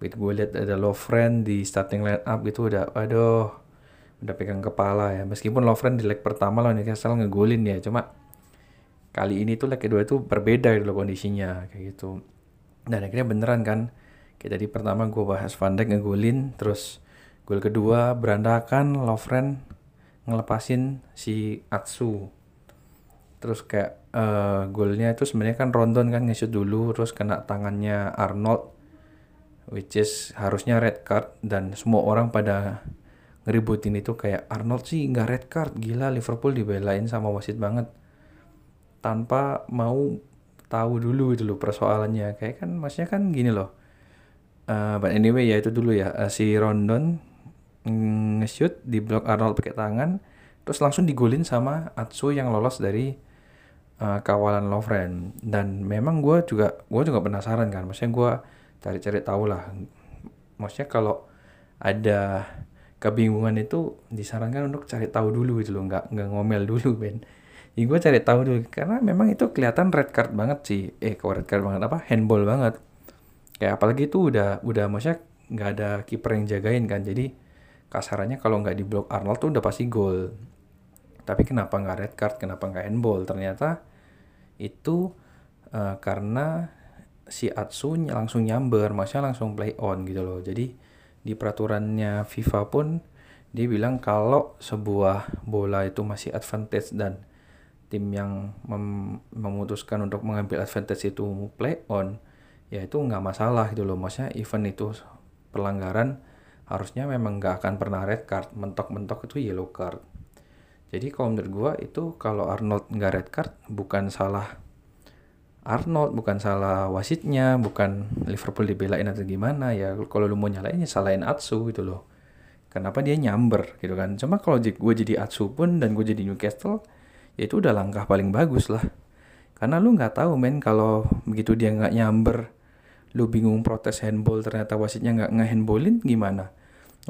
Speaker 1: begitu gue lihat ada low friend di starting line up gitu udah aduh udah pegang kepala ya. Meskipun low friend di leg pertama lawan Newcastle ngegolin ya cuma kali ini tuh leg kedua itu berbeda gitu loh kondisinya kayak gitu. Dan akhirnya beneran kan kayak tadi pertama gue bahas Van Dijk ngegolin terus gol kedua berandakan friend ngelepasin si Atsu. Terus kayak uh, golnya itu sebenarnya kan Rondon kan nge dulu terus kena tangannya Arnold which is harusnya red card dan semua orang pada ngeributin itu kayak Arnold sih nggak red card gila Liverpool dibelain sama wasit banget. Tanpa mau tahu dulu itu loh persoalannya. Kayak kan maksudnya kan gini loh uh, but anyway ya itu dulu ya uh, si Rondon nge-shoot di blok Arnold pakai tangan terus langsung digolin sama Atsu yang lolos dari uh, kawalan Lovren dan memang gue juga gue juga penasaran kan maksudnya gue cari-cari tahu lah. Maksudnya kalau ada kebingungan itu disarankan untuk cari tahu dulu gitu loh nggak nggak ngomel dulu Ben. Ya gue cari tahu dulu karena memang itu kelihatan red card banget sih. Eh kok red card banget? Apa? Handball banget. Kayak apalagi itu udah udah maksudnya nggak ada kiper yang jagain kan jadi kasarannya kalau nggak di blok Arnold tuh udah pasti gol. Tapi kenapa nggak red card? Kenapa nggak handball? Ternyata itu uh, karena si Atsu langsung nyamber maksudnya langsung play on gitu loh. Jadi di peraturannya FIFA pun dia bilang kalau sebuah bola itu masih advantage dan tim yang mem memutuskan untuk mengambil advantage itu play on ya itu nggak masalah gitu loh. Maksudnya event itu pelanggaran harusnya memang nggak akan pernah red card mentok-mentok itu yellow card. Jadi kalau menurut gua itu kalau Arnold nggak red card bukan salah Arnold bukan salah wasitnya bukan Liverpool dibelain atau gimana ya kalau lu mau nyalain ya salahin Atsu gitu loh. Kenapa dia nyamber gitu kan? Cuma kalau gue jadi Atsu pun dan gue jadi Newcastle ya itu udah langkah paling bagus lah. Karena lu nggak tahu men kalau begitu dia nggak nyamber lu bingung protes handball ternyata wasitnya nggak ngehandballin gimana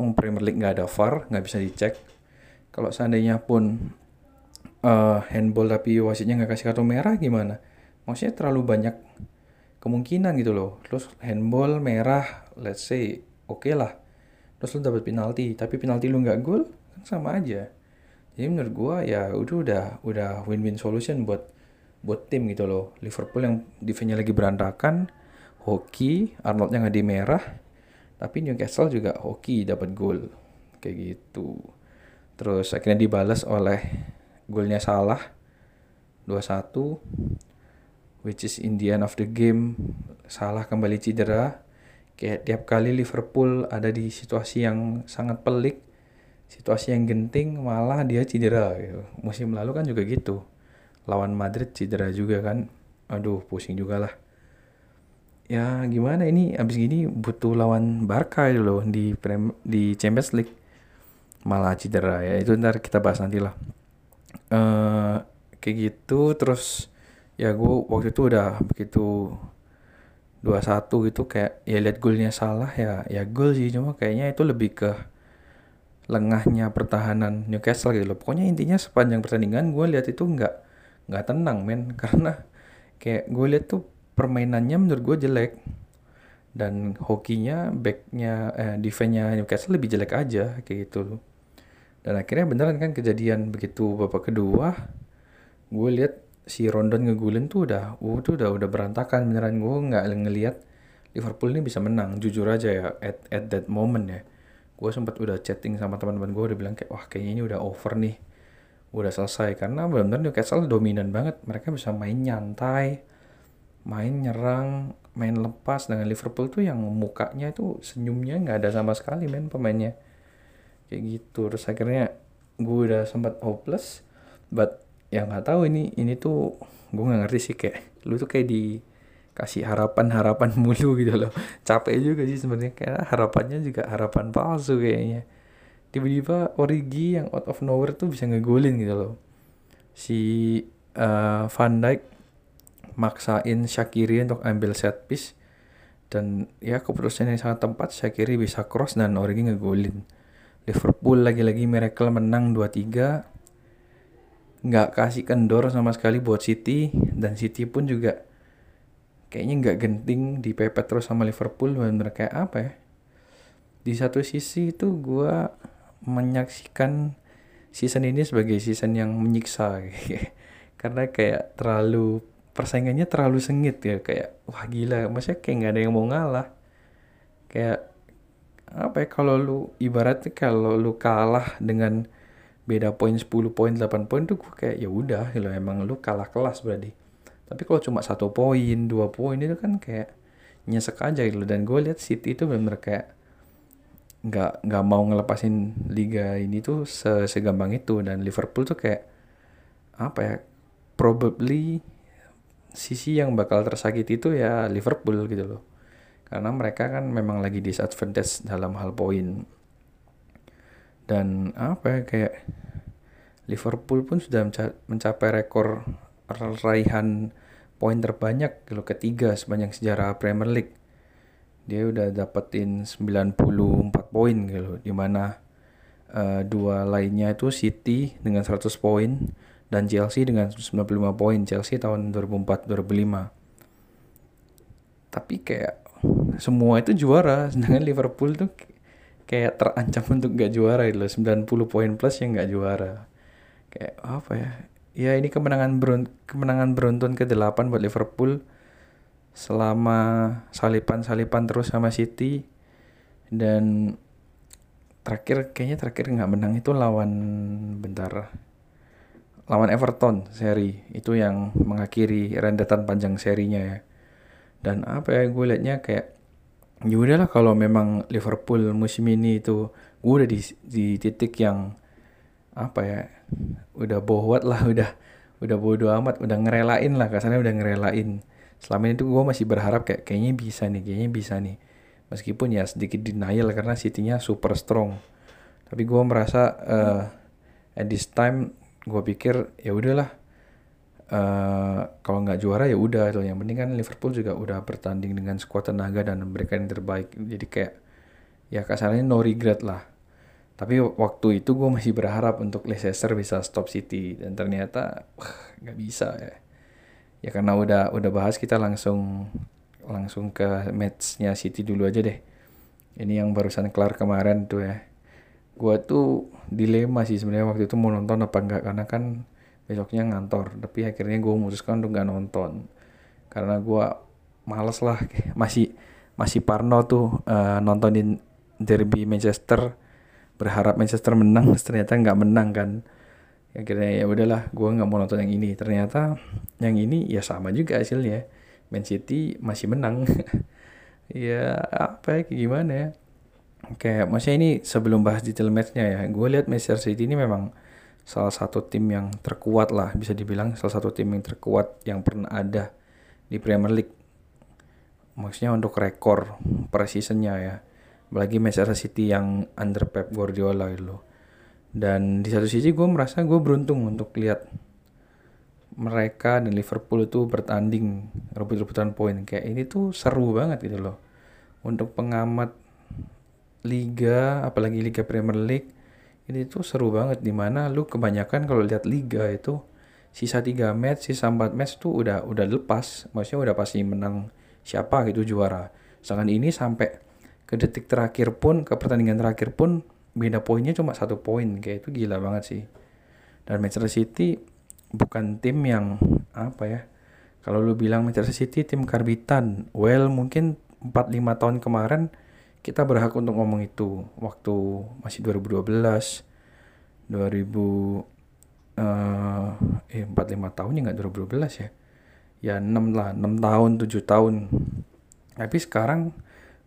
Speaker 1: um, Premier League nggak ada VAR nggak bisa dicek. Kalau seandainya pun uh, handball tapi wasitnya nggak kasih kartu merah gimana? Maksudnya terlalu banyak kemungkinan gitu loh. Terus handball merah let's say oke okay lah. Terus lu dapat penalti tapi penalti lu nggak gol kan sama aja. Jadi menurut gua ya udah udah udah win-win solution buat buat tim gitu loh. Liverpool yang defense-nya lagi berantakan hoki Arnoldnya nggak di merah tapi Newcastle juga hoki dapat gol. Kayak gitu. Terus akhirnya dibalas oleh golnya salah. 2-1 which is in the end of the game salah kembali cedera. Kayak tiap kali Liverpool ada di situasi yang sangat pelik situasi yang genting malah dia cedera gitu. musim lalu kan juga gitu. Lawan Madrid cedera juga kan. Aduh pusing juga lah ya gimana ini? Abis gini butuh lawan Barca loh di Prem di Champions League. Malah cedera ya. Itu ntar kita bahas nanti lah uh, kayak gitu terus ya gue waktu itu udah begitu dua satu gitu kayak ya lihat golnya salah ya ya gol sih. Cuma kayaknya itu lebih ke lengahnya pertahanan Newcastle gitu loh. Pokoknya intinya sepanjang pertandingan gue lihat itu nggak nggak tenang men. Karena kayak gue lihat tuh permainannya menurut gue jelek. Dan hokinya backnya eh, defense-nya Newcastle lebih jelek aja kayak gitu. Dan akhirnya beneran kan kejadian begitu babak kedua gue lihat si Rondon ngegulin tuh udah, uh, tuh udah udah berantakan beneran. Gue nggak ngelihat Liverpool ini bisa menang. Jujur aja ya at at that moment ya gue sempat udah chatting sama teman-teman gue udah bilang kayak wah kayaknya ini udah over nih udah selesai. Karena benar-benar Newcastle dominan banget. Mereka bisa main nyantai main nyerang main lepas dengan Liverpool tuh yang mukanya itu senyumnya nggak ada sama sekali main pemainnya. Kayak gitu. Terus akhirnya gue udah sempat hopeless but ya nggak tahu ini ini tuh gue nggak ngerti sih kayak lu tuh kayak dikasih harapan harapan mulu gitu loh. Capek juga sih sebenarnya kayak harapannya juga harapan palsu kayaknya. Tiba-tiba Origi yang out of nowhere tuh bisa ngegolin gitu loh. Si uh, Van Dijk maksain Shakiri untuk ambil set piece. Dan ya keputusan yang sangat tepat Shakiri bisa cross dan Origi ngegolin. Liverpool lagi-lagi miracle menang 2-3 nggak kasih kendor sama sekali buat City. Dan City pun juga kayaknya nggak genting dipepet terus sama Liverpool. Bener kayak apa ya? Di satu sisi itu gue menyaksikan season ini sebagai season yang menyiksa. Karena kayak terlalu persaingannya terlalu sengit ya kayak wah gila maksudnya kayak nggak ada yang mau ngalah. Kayak apa ya kalau lu ibaratnya kalau lu kalah dengan beda poin 10 poin 8 poin tuh gue kayak ya udah gitu emang lu kalah kelas berarti. Tapi kalau cuma satu poin dua poin itu kan kayak nyesek aja gitu dan gue lihat City itu benar kayak nggak nggak mau ngelepasin liga ini tuh segampang itu. Dan Liverpool tuh kayak apa ya probably sisi yang bakal tersakiti itu ya Liverpool gitu loh karena mereka kan memang lagi disadvantage dalam hal poin dan apa ya kayak Liverpool pun sudah mencapai rekor raihan poin terbanyak gitu ketiga sepanjang sejarah Premier League. Dia udah dapetin 94 poin gitu di mana uh, dua lainnya itu City dengan 100 poin dan Chelsea dengan 95 poin Chelsea tahun 2004 2005 tapi kayak semua itu juara sedangkan Liverpool tuh kayak terancam untuk gak juara itu loh. 90 poin plus yang gak juara. Kayak apa ya? Ya ini kemenangan berunt kemenangan beruntun ke 8 buat Liverpool. Selama salipan-salipan terus sama City. Dan terakhir kayaknya terakhir nggak menang itu lawan bentar lawan Everton seri. Itu yang mengakhiri rentetan panjang serinya ya. Dan apa ya gue liatnya kayak ya udahlah kalau memang Liverpool musim ini itu gue udah di, di titik yang apa ya udah bohwat lah udah udah bodo amat udah ngerelain lah kasarnya udah ngerelain. Selama ini tuh gue masih berharap kayak kayaknya bisa nih kayaknya bisa nih. Meskipun ya sedikit denial karena City-nya super strong. Tapi gue merasa uh, at this time gue pikir ya udahlah uh, kalau nggak juara ya udah tuh yang penting kan Liverpool juga udah bertanding dengan skuad tenaga dan mereka yang terbaik jadi kayak ya kasarnya no regret lah tapi waktu itu gue masih berharap untuk Leicester bisa stop City dan ternyata nggak bisa ya. Ya karena udah udah bahas kita langsung langsung ke matchnya City dulu aja deh. Ini yang barusan kelar kemarin tuh ya. Gue tuh dilema sih sebenarnya waktu itu mau nonton apa enggak karena kan besoknya ngantor. Tapi akhirnya gue memutuskan untuk nggak nonton. Karena gue males lah masih masih Parno tuh uh, nontonin derby Manchester berharap Manchester menang ternyata nggak menang kan. Akhirnya ya udahlah gue nggak mau nonton yang ini. Ternyata yang ini ya sama juga hasilnya. Man City masih menang. Ya apa ya gimana ya kayak maksudnya ini sebelum bahas detail matchnya ya gue lihat Manchester City ini memang salah satu tim yang terkuat lah bisa dibilang salah satu tim yang terkuat yang pernah ada di Premier League. Maksudnya untuk rekor per ya. Apalagi Manchester City yang under Pep Guardiola itu. Dan di satu sisi gue merasa gue beruntung untuk lihat mereka dan Liverpool itu bertanding rebut-rebutan poin. Kayak ini tuh seru banget gitu loh. Untuk pengamat liga apalagi liga Premier League ini tuh seru banget di mana lu kebanyakan kalau lihat liga itu sisa 3 match sisa 4 match tuh udah udah lepas. Maksudnya udah pasti menang siapa gitu juara. Sedangkan ini sampai ke detik terakhir pun ke pertandingan terakhir pun beda poinnya cuma satu poin kayak itu gila banget sih. Dan Manchester City bukan tim yang apa ya kalau lu bilang Manchester City tim karbitan well mungkin 4-5 tahun kemarin kita berhak untuk ngomong itu waktu masih 2012 2000 uh, eh 4-5 tahun ya nggak 2012 ya? Ya 6 lah 6 tahun 7 tahun. Tapi sekarang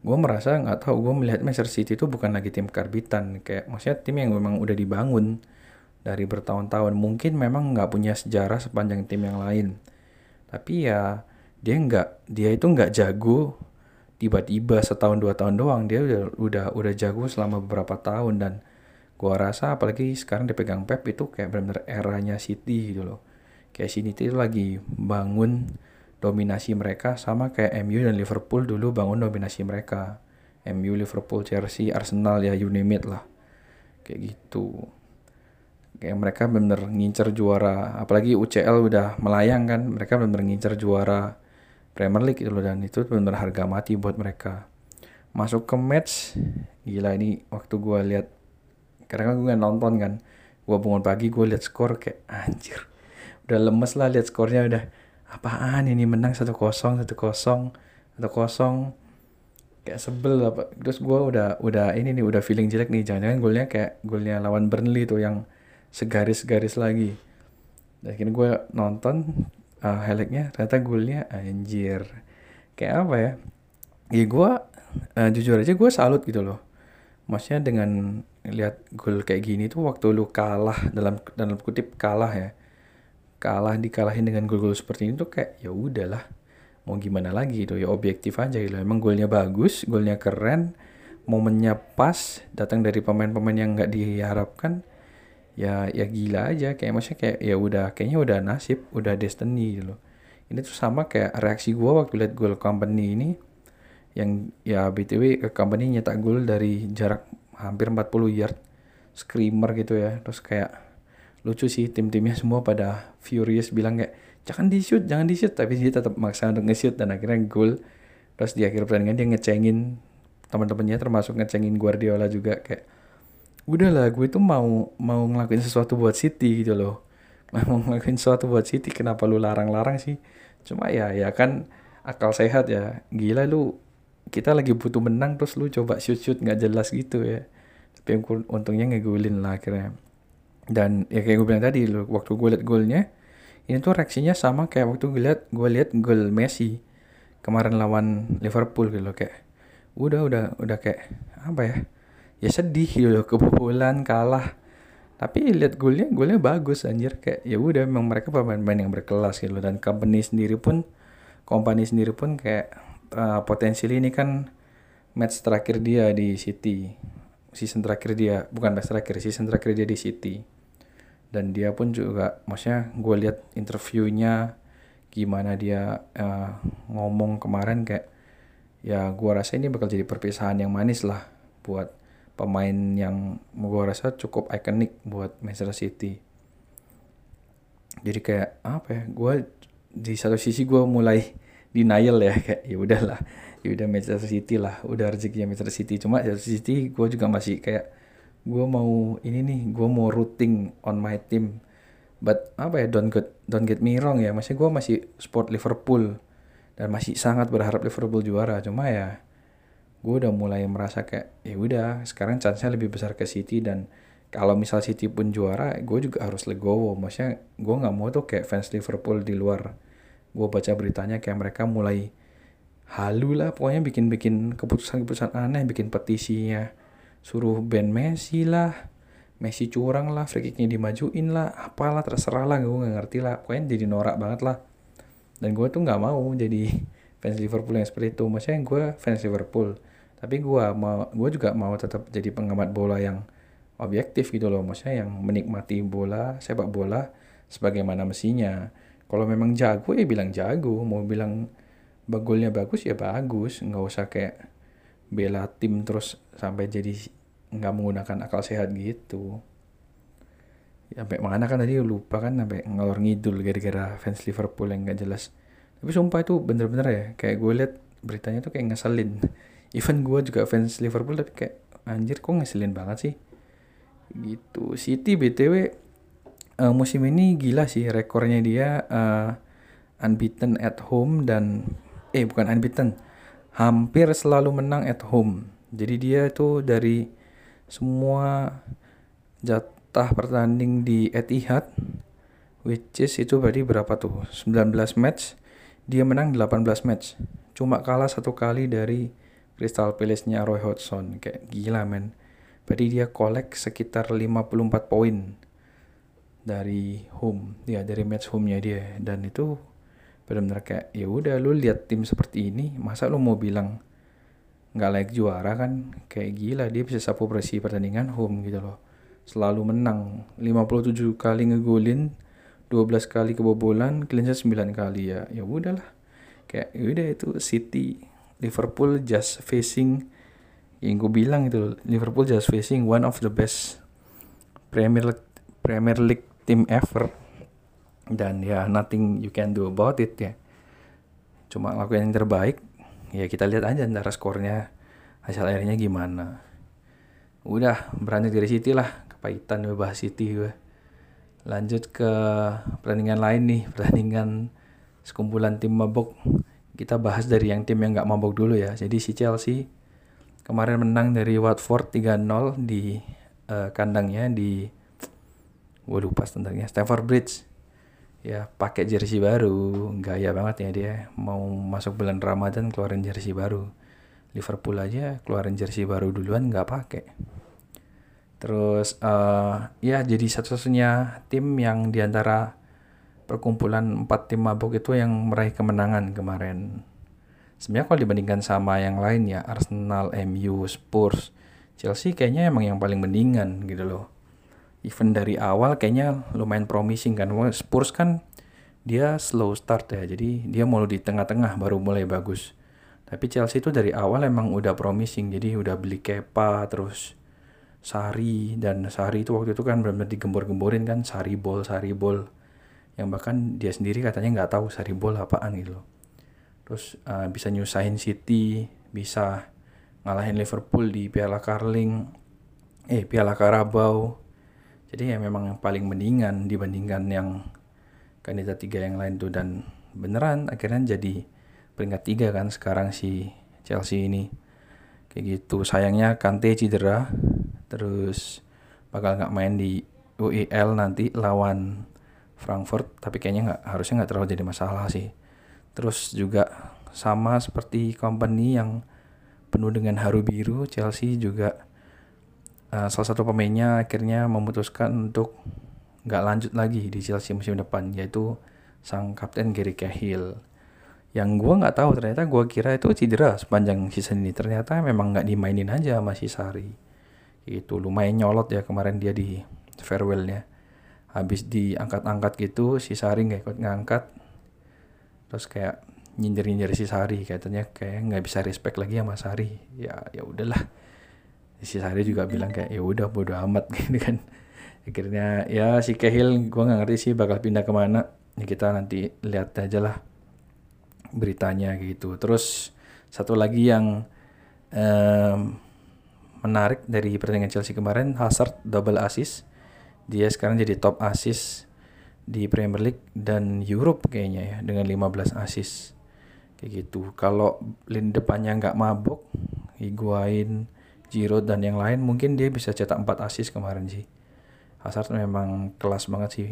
Speaker 1: gue merasa nggak tahu gue melihat Manchester City itu bukan lagi tim karbitan. Kayak maksudnya tim yang memang udah dibangun dari bertahun-tahun. Mungkin memang nggak punya sejarah sepanjang tim yang lain. Tapi ya dia nggak dia itu nggak jago tiba-tiba setahun dua tahun doang dia udah udah udah jago selama beberapa tahun dan gue rasa apalagi sekarang dipegang Pep itu kayak benar-benar eranya City gitu loh kayak City itu lagi bangun dominasi mereka sama kayak MU dan Liverpool dulu bangun dominasi mereka. MU, Liverpool, Chelsea, Arsenal ya you name it lah. Kayak gitu. Kayak mereka bener ngincer juara, apalagi UCL udah melayang kan, mereka bener ngincer juara Premier League gitu loh dan itu bener harga mati buat mereka. Masuk ke match, gila ini waktu gue lihat karena kan gue nonton kan, gue bangun pagi gue lihat skor kayak anjir, udah lemes lah lihat skornya udah apaan ini menang satu kosong satu kosong satu kosong. Kayak sebel apa terus gue udah udah ini nih udah feeling jelek nih jangan-jangan golnya kayak golnya lawan Burnley tuh yang segaris-garis lagi. Dan akhirnya gue nonton uh, highlightnya ternyata golnya anjir. Kayak apa ya? Ya gue uh, jujur aja gue salut gitu loh. Maksudnya dengan lihat gol kayak gini tuh waktu lu kalah dalam dalam kutip kalah ya. Kalah dikalahin dengan gol-gol seperti ini tuh kayak ya udahlah mau gimana lagi itu ya objektif aja gitu. Emang golnya bagus golnya keren momennya pas datang dari pemain-pemain yang nggak diharapkan ya ya gila aja. Kayak maksudnya kayak ya udah kayaknya udah nasib udah destiny gitu loh. Ini tuh sama kayak reaksi gue waktu lihat gol company ini yang ya btw company nyetak gol dari jarak hampir 40 yard screamer gitu ya. Terus kayak lucu sih tim-timnya semua pada furious bilang kayak jangan di shoot jangan di shoot tapi dia tetap maksa untuk nge-shoot dan akhirnya gol terus di akhir pertandingan dia ngecengin teman-temannya termasuk ngecengin Guardiola juga kayak udahlah gue tuh mau mau ngelakuin sesuatu buat City gitu loh. Mau ngelakuin sesuatu buat City kenapa lu larang-larang sih? Cuma ya ya kan akal sehat ya. Gila lu kita lagi butuh menang terus lu coba shoot shoot nggak jelas gitu ya. Tapi untungnya ngegulin lah akhirnya. Dan ya kayak gue bilang tadi lo waktu gue liat golnya ini tuh reaksinya sama kayak waktu gue liat gue liat gol Messi kemarin lawan Liverpool gitu loh kayak udah udah udah kayak apa ya ya sedih gitu kebobolan kalah. Tapi lihat golnya golnya bagus anjir. Kayak ya udah memang mereka pemain-pemain yang berkelas gitu. Dan company sendiri pun company sendiri pun kayak uh, potensi ini kan match terakhir dia di City. Season terakhir dia bukan match terakhir season terakhir dia di City. Dan dia pun juga maksudnya gue lihat interviewnya gimana dia uh, ngomong kemarin kayak ya gue rasa ini bakal jadi perpisahan yang manis lah buat pemain yang gue rasa cukup ikonik buat Manchester City. Jadi kayak apa ya gue di satu sisi gue mulai denial ya kayak ya udahlah ya udah Manchester City lah udah rezekinya Manchester City. Cuma Manchester City gue juga masih kayak gue mau ini nih gue mau rooting on my team. But apa ya don't get don't get me wrong ya masih gue masih support Liverpool dan masih sangat berharap Liverpool juara. Cuma ya gue udah mulai merasa kayak ya udah sekarang chance-nya lebih besar ke City. Dan kalau misal City pun juara gue juga harus legowo maksudnya gue nggak mau tuh kayak fans Liverpool di luar. Gue baca beritanya kayak mereka mulai halu lah pokoknya bikin-bikin keputusan-keputusan aneh bikin petisinya. Suruh band Messi lah Messi curang lah free kicknya dimajuin lah apalah terserah lah gue gak ngerti lah. Pokoknya jadi norak banget lah. Dan gue tuh nggak mau jadi fans Liverpool yang seperti itu. Maksudnya gue fans Liverpool tapi gue mau gue juga mau tetap jadi pengamat bola yang objektif gitu loh. Maksudnya yang menikmati bola sepak bola sebagaimana mestinya. Kalau memang jago ya bilang jago. Mau bilang bagulnya bagus ya bagus. Nggak usah kayak bela tim terus sampai jadi nggak menggunakan akal sehat gitu. Sampai mana kan tadi lupa kan sampai ngalor ngidul gara-gara fans Liverpool yang nggak jelas. Tapi sumpah itu bener-bener ya kayak gue liat beritanya tuh kayak ngeselin even gue juga fans Liverpool tapi kayak anjir kok ngeselin banget sih gitu City btw uh, eh, musim ini gila sih rekornya dia uh, unbeaten at home dan eh bukan unbeaten hampir selalu menang at home. Jadi dia itu dari semua jatah pertanding di Etihad which is itu berarti berapa tuh? 19 match, dia menang 18 match. Cuma kalah satu kali dari Crystal Palace-nya Roy Hodgson. Kayak gila men. Berarti dia kolek sekitar 54 poin dari home, ya dari match home-nya dia. Dan itu benar-benar kayak ya udah lu lihat tim seperti ini masa lu mau bilang nggak layak juara kan? Kayak gila dia bisa sapu bersih pertandingan home gitu loh. Selalu menang. 57 kali ngegolin 12 kali kebobolan clean sheet 9 kali. Ya ya udahlah. Kayak ya udah itu City Liverpool just facing yang gue bilang itu Liverpool just facing one of the best Premier League, Premier League team ever. Dan ya nothing you can do about it ya. Cuma lakukan yang terbaik ya kita lihat aja ntar skornya hasil akhirnya gimana. Udah berani dari City lah kepahitan gue bahas City gue. Lanjut ke pertandingan lain nih pertandingan sekumpulan tim mabok kita bahas dari yang tim yang nggak mabok dulu ya. Jadi si Chelsea kemarin menang dari Watford 3-0 di uh, kandangnya di waduh pas tentangnya Stamford Bridge. Ya pakai jersey baru gaya banget ya dia. Mau masuk bulan Ramadan keluarin jersey baru. Liverpool aja keluarin jersey baru duluan nggak pakai. Terus uh, ya jadi satu-satunya tim yang di antara perkumpulan empat tim mabuk itu yang meraih kemenangan kemarin sebenarnya kalau dibandingkan sama yang lain ya Arsenal, MU, Spurs, Chelsea kayaknya emang yang paling mendingan gitu loh even dari awal kayaknya lumayan promising kan. Spurs kan dia slow start ya. Jadi dia mau di tengah-tengah baru mulai bagus. Tapi Chelsea itu dari awal emang udah promising. Jadi udah beli Kepa terus Sari dan Sari itu waktu itu kan benar-benar digembor-gemborin kan Sari Ball Sari Ball yang bahkan dia sendiri katanya nggak tahu Sari Ball apaan gitu loh. Terus uh, bisa nyusahin City bisa ngalahin Liverpool di Piala Carling eh Piala Carabao. Jadi ya memang yang paling mendingan dibandingkan yang kandidat tiga yang lain tuh. Dan beneran akhirnya jadi peringkat tiga kan sekarang si Chelsea ini. Kayak gitu. Sayangnya Kante cedera terus bakal nggak main di UEL nanti lawan Frankfurt tapi kayaknya nggak harusnya nggak terlalu jadi masalah sih. Terus juga sama seperti company yang penuh dengan haru biru Chelsea juga uh, salah satu pemainnya akhirnya memutuskan untuk nggak lanjut lagi di Chelsea musim depan yaitu sang kapten Gary Cahill. Yang gue nggak tahu ternyata gue kira itu cedera sepanjang season ini. Ternyata memang nggak dimainin aja masih Sari itu lumayan nyolot ya kemarin dia di farewellnya habis diangkat-angkat gitu si Sari nggak ikut ngangkat. Terus kayak nyindir-nyindir si Sari katanya kayak nggak bisa respect lagi sama Sari. Ya ya udahlah. Si Sari juga bilang kayak ya udah bodo amat. Gitu kan. Akhirnya ya si Kehil gue nggak ngerti sih bakal pindah ke mana. Ya kita nanti lihat aja lah beritanya gitu. Terus satu lagi yang um, menarik dari pertandingan Chelsea kemarin Hazard double assist dia sekarang jadi top assist di Premier League dan Europe kayaknya ya dengan 15 assist. Kayak gitu. Kalau lini depannya nggak mabuk Higuain Giroud dan yang lain mungkin dia bisa cetak 4 assist kemarin sih. Hazard memang kelas banget sih.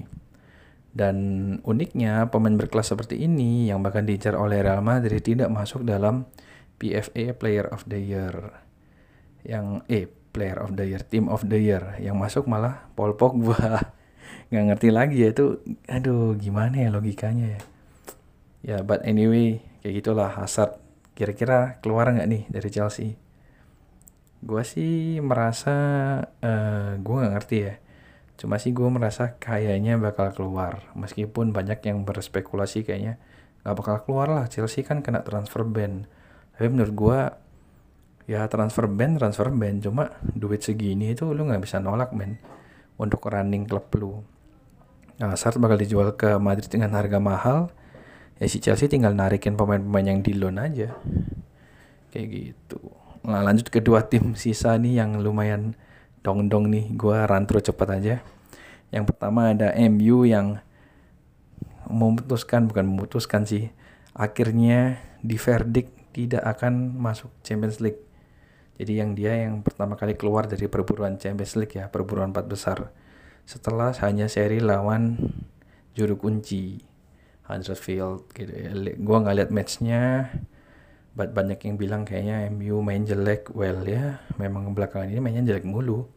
Speaker 1: Dan uniknya pemain berkelas seperti ini yang bahkan diincar oleh Real Madrid tidak masuk dalam PFA Player of the Year. Yang eh player of the year, team of the year yang masuk malah Paul Pogba. nggak ngerti lagi ya itu aduh gimana ya logikanya ya. Ya but anyway kayak gitulah Hazard kira-kira keluar nggak nih dari Chelsea? Gue sih merasa uh, eh, gue nggak ngerti ya. Cuma sih gue merasa kayaknya bakal keluar meskipun banyak yang berspekulasi kayaknya nggak bakal keluar lah Chelsea kan kena transfer ban. Tapi menurut gue ya transfer band transfer band cuma duit segini itu lu nggak bisa nolak men untuk running klub lu. Nah saat bakal dijual ke Madrid dengan harga mahal. Ya si Chelsea tinggal narikin pemain-pemain yang di loan aja. Kayak gitu. Nah lanjut ke dua tim sisa nih yang lumayan dong-dong nih. Gua rantro cepet aja. Yang pertama ada MU yang memutuskan bukan memutuskan sih akhirnya di verdict tidak akan masuk Champions League jadi yang dia yang pertama kali keluar dari perburuan Champions League ya, perburuan empat besar. Setelah hanya seri lawan juru kunci Huddersfield gitu ya. Gua nggak lihat matchnya, but banyak yang bilang kayaknya MU main jelek. Well ya, memang belakangan ini mainnya jelek mulu.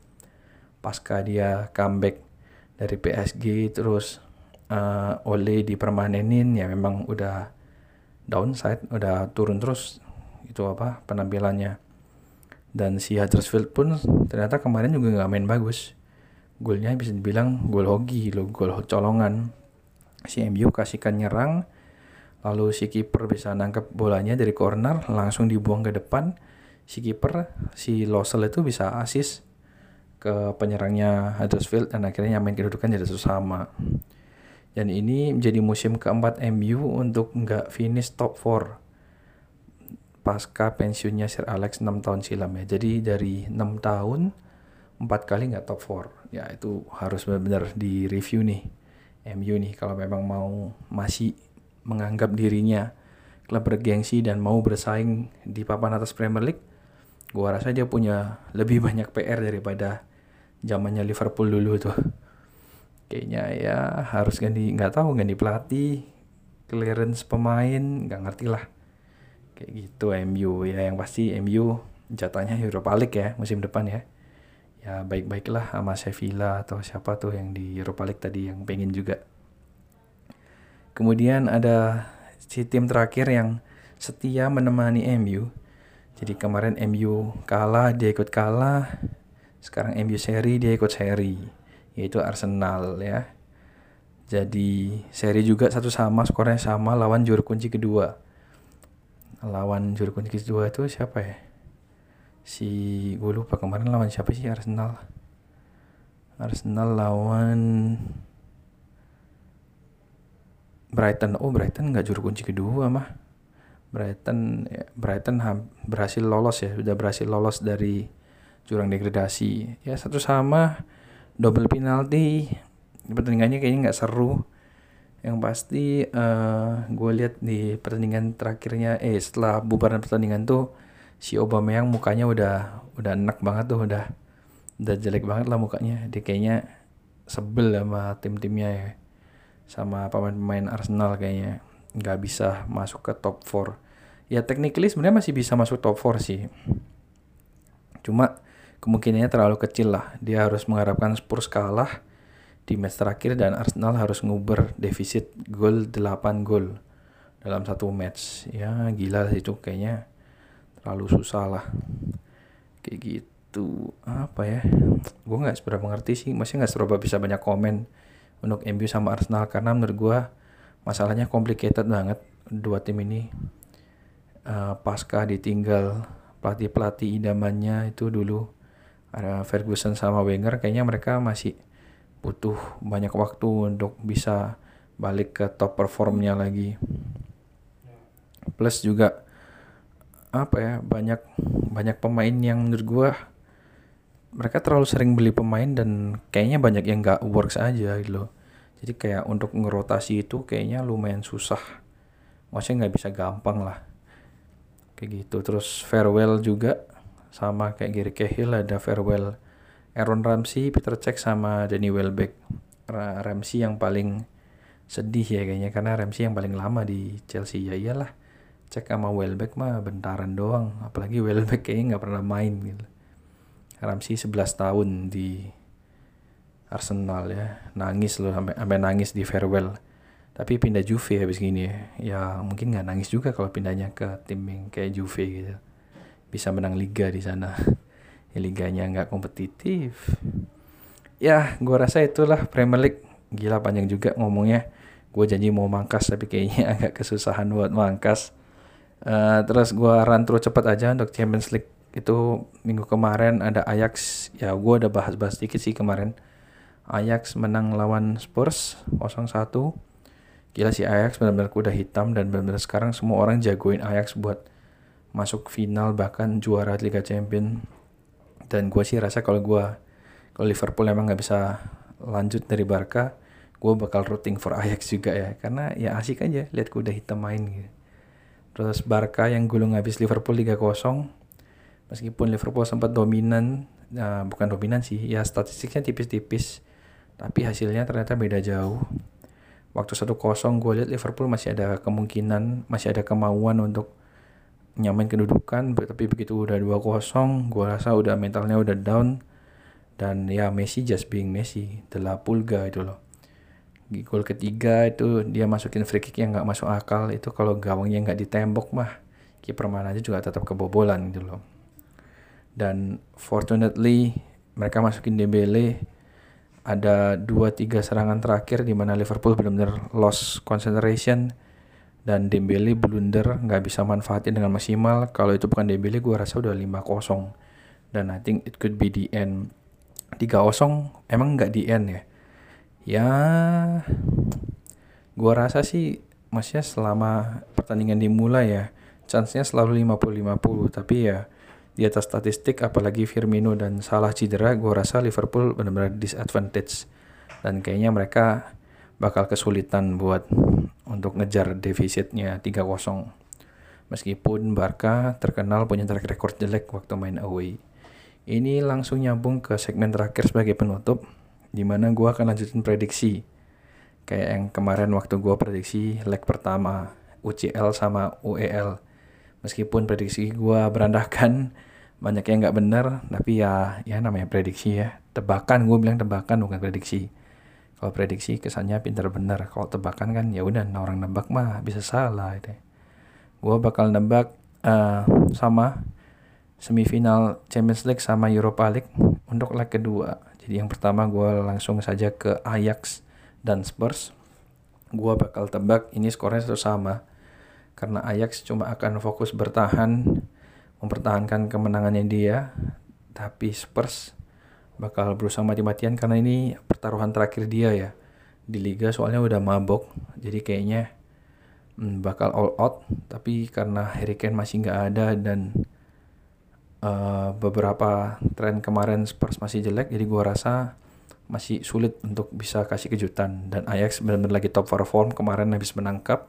Speaker 1: Pasca dia comeback dari PSG terus uh, Ole dipermanenin ya memang udah downside, udah turun terus itu apa penampilannya dan si Huddersfield pun ternyata kemarin juga nggak main bagus. Golnya bisa dibilang gol hoki lo gol colongan. Si MU kasihkan nyerang lalu si kiper bisa nangkep bolanya dari corner langsung dibuang ke depan. Si kiper si Losel itu bisa asis ke penyerangnya Huddersfield dan akhirnya nyamain kedudukan jadi sama dan ini menjadi musim keempat MU untuk nggak finish top 4 pasca pensiunnya Sir Alex 6 tahun silam ya. Jadi dari 6 tahun empat kali nggak top 4. Ya itu harus benar-benar di review nih MU nih kalau memang mau masih menganggap dirinya klub bergengsi dan mau bersaing di papan atas Premier League. Gua rasa dia punya lebih banyak PR daripada zamannya Liverpool dulu tuh. Kayaknya ya harus ganti nggak tahu ganti pelatih, clearance pemain, nggak ngerti lah kayak gitu MU ya yang pasti MU jatahnya Europa League ya musim depan ya. Ya baik-baiklah sama Sevilla atau siapa tuh yang di Europa League tadi yang pengen juga. Kemudian ada si tim terakhir yang setia menemani MU jadi kemarin MU kalah dia ikut kalah. Sekarang MU seri dia ikut seri yaitu Arsenal ya. Jadi seri juga satu sama skornya sama lawan juru kunci kedua lawan juru kunci kedua itu siapa ya? Si gue lupa kemarin lawan siapa sih? Arsenal. Arsenal lawan Brighton. Oh Brighton nggak juru kunci kedua mah. Brighton ya, Brighton berhasil lolos ya. Sudah berhasil lolos dari jurang degradasi. Ya satu sama double penalti. Pertandingannya kayaknya nggak seru yang pasti uh, eh, gue lihat di pertandingan terakhirnya eh setelah bubaran pertandingan tuh si Obama yang mukanya udah udah enak banget tuh udah udah jelek banget lah mukanya. Dia kayaknya sebel sama tim-timnya ya sama pemain-pemain Arsenal kayaknya. Nggak bisa masuk ke top 4 ya technically sebenarnya masih bisa masuk top 4 sih. Cuma kemungkinannya terlalu kecil lah. Dia harus mengharapkan Spurs kalah di match terakhir dan Arsenal harus nguber defisit gol 8 gol dalam satu match. Ya gila sih itu kayaknya terlalu susah lah. Kayak gitu. Apa ya? Gue nggak seberapa mengerti sih. Masih nggak seberapa bisa banyak komen untuk MU sama Arsenal karena menurut gue masalahnya complicated banget. Dua tim ini uh, pasca ditinggal pelatih pelatih idamannya itu dulu ada Ferguson sama Wenger kayaknya mereka masih butuh banyak waktu untuk bisa balik ke top performnya lagi. Plus juga apa ya banyak banyak pemain yang menurut gue mereka terlalu sering beli pemain dan kayaknya banyak yang gak works aja gitu loh. Jadi kayak untuk ngerotasi itu kayaknya lumayan susah. Maksudnya nggak bisa gampang lah. Kayak gitu. Terus farewell juga sama kayak Gary Cahill ada farewell Aaron Ramsey, Peter Cech sama Danny Welbeck. Ramsey yang paling sedih ya kayaknya karena Ramsey yang paling lama di Chelsea ya iyalah. Cek sama Welbeck mah bentaran doang, apalagi Welbeck kayaknya nggak pernah main gitu. Ramsey 11 tahun di Arsenal ya, nangis loh sampai sampai nangis di farewell. Tapi pindah Juve habis gini ya, ya mungkin nggak nangis juga kalau pindahnya ke tim yang kayak Juve gitu. Bisa menang liga di sana ya, liganya nggak kompetitif. Ya gue rasa itulah Premier League. Gila panjang juga ngomongnya. Gue janji mau mangkas tapi kayaknya agak kesusahan buat mangkas. Uh, terus gue run terus cepat aja untuk Champions League. Itu minggu kemarin ada Ajax. Ya gue udah bahas-bahas dikit sih kemarin. Ajax menang lawan Spurs 0-1 gila sih Ajax benar-benar kuda hitam dan benar-benar sekarang semua orang jagoin Ajax buat masuk final bahkan juara Liga Champion dan gue sih rasa kalau gue kalau Liverpool emang nggak bisa lanjut dari Barca gue bakal rooting for Ajax juga ya. Karena ya asik aja lihat kuda hitam main gitu. Terus Barca yang gulung habis Liverpool 3-0 meskipun Liverpool sempat dominan nah, bukan dominan sih ya statistiknya tipis-tipis tapi hasilnya ternyata beda jauh. Waktu 1-0 gue lihat Liverpool masih ada kemungkinan masih ada kemauan untuk nyamain kedudukan tapi begitu udah 2-0 gue rasa udah mentalnya udah down. Dan ya Messi just being Messi telah pulga itu loh. Gol ketiga itu dia masukin free kick yang nggak masuk akal itu kalau gawangnya nggak ditembok mah kiper mana aja juga tetap kebobolan gitu loh. Dan fortunately mereka masukin Dembele ada dua tiga serangan terakhir di mana Liverpool benar-benar lost concentration dan Dembele blunder nggak bisa manfaatin dengan maksimal. Kalau itu bukan Dembele gue rasa udah 5-0 dan I think it could be the end. 3-0 emang nggak di end ya? Ya gue rasa sih maksudnya selama pertandingan dimulai ya chance-nya selalu 50-50 tapi ya di atas statistik apalagi Firmino dan Salah cedera gue rasa Liverpool benar-benar disadvantage. Dan kayaknya mereka bakal kesulitan buat untuk ngejar defisitnya 3-0. Meskipun Barca terkenal punya track record jelek waktu main away. Ini langsung nyambung ke segmen terakhir sebagai penutup, di mana gue akan lanjutin prediksi. Kayak yang kemarin waktu gue prediksi leg pertama, UCL sama UEL. Meskipun prediksi gue berandakan, banyak yang nggak bener, tapi ya ya namanya prediksi ya. Tebakan, gue bilang tebakan bukan prediksi kalau prediksi kesannya pintar bener kalau tebakan kan ya udah orang nebak mah bisa salah itu. Gue bakal nebak uh, sama semifinal Champions League sama Europa League untuk leg kedua. Jadi yang pertama gue langsung saja ke Ajax dan Spurs. Gue bakal tebak ini skornya satu sama. Karena Ajax cuma akan fokus bertahan mempertahankan kemenangannya dia. Tapi Spurs bakal berusaha mati-matian karena ini pertaruhan terakhir dia ya di liga soalnya udah mabok. Jadi kayaknya hmm, bakal all out. Tapi karena Harry Kane masih nggak ada dan uh, beberapa tren kemarin Spurs masih jelek jadi gua rasa masih sulit untuk bisa kasih kejutan. Dan Ajax benar-benar lagi top perform kemarin habis menangkap.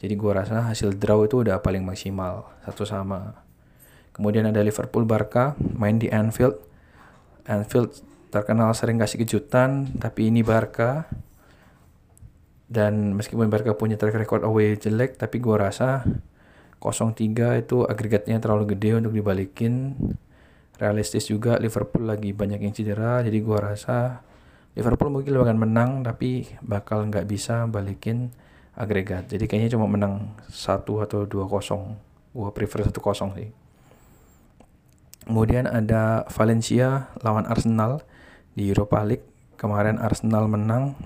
Speaker 1: Jadi gua rasa hasil draw itu udah paling maksimal satu sama. Kemudian ada Liverpool Barca main di Anfield Anfield terkenal sering kasih kejutan, tapi ini Barca. Dan meskipun Barca punya track record away jelek, tapi gue rasa 0-3 itu agregatnya terlalu gede untuk dibalikin. Realistis juga Liverpool lagi banyak yang cedera, jadi gue rasa Liverpool mungkin akan menang, tapi bakal nggak bisa balikin agregat. Jadi kayaknya cuma menang 1 atau 2-0. Gue prefer 1-0 sih. Kemudian ada Valencia lawan Arsenal di Europa League. Kemarin Arsenal menang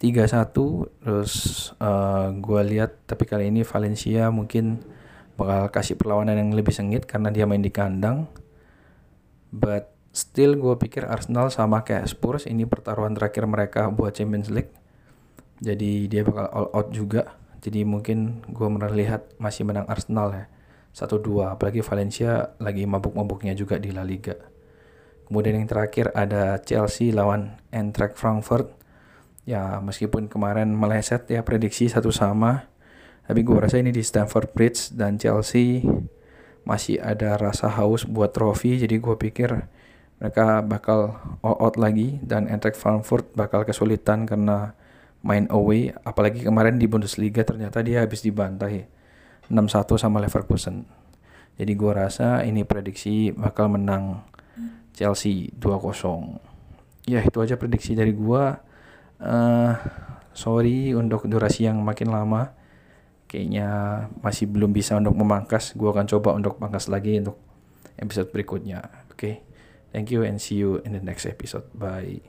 Speaker 1: 3-1 terus uh, eh, gue lihat tapi kali ini Valencia mungkin bakal kasih perlawanan yang lebih sengit karena dia main di kandang. But still gue pikir Arsenal sama kayak Spurs ini pertaruhan terakhir mereka buat Champions League. Jadi dia bakal all out juga. Jadi mungkin gue melihat masih menang Arsenal ya. 1-2 apalagi Valencia lagi mabuk-mabuknya juga di La Liga. Kemudian yang terakhir ada Chelsea lawan Eintracht Frankfurt. Ya meskipun kemarin meleset ya prediksi satu sama, tapi gue rasa ini di Stamford Bridge dan Chelsea masih ada rasa haus buat trofi, jadi gue pikir mereka bakal all out lagi dan Eintracht Frankfurt bakal kesulitan karena main away, apalagi kemarin di Bundesliga ternyata dia habis dibantai 6-1 sama Leverkusen. Jadi gue rasa ini prediksi bakal menang Chelsea 2-0. Ya itu aja prediksi dari gue. Uh, sorry untuk durasi yang makin lama. Kayaknya masih belum bisa untuk memangkas. Gue akan coba untuk pangkas lagi untuk episode berikutnya. Oke, okay? thank you and see you in the next episode. Bye.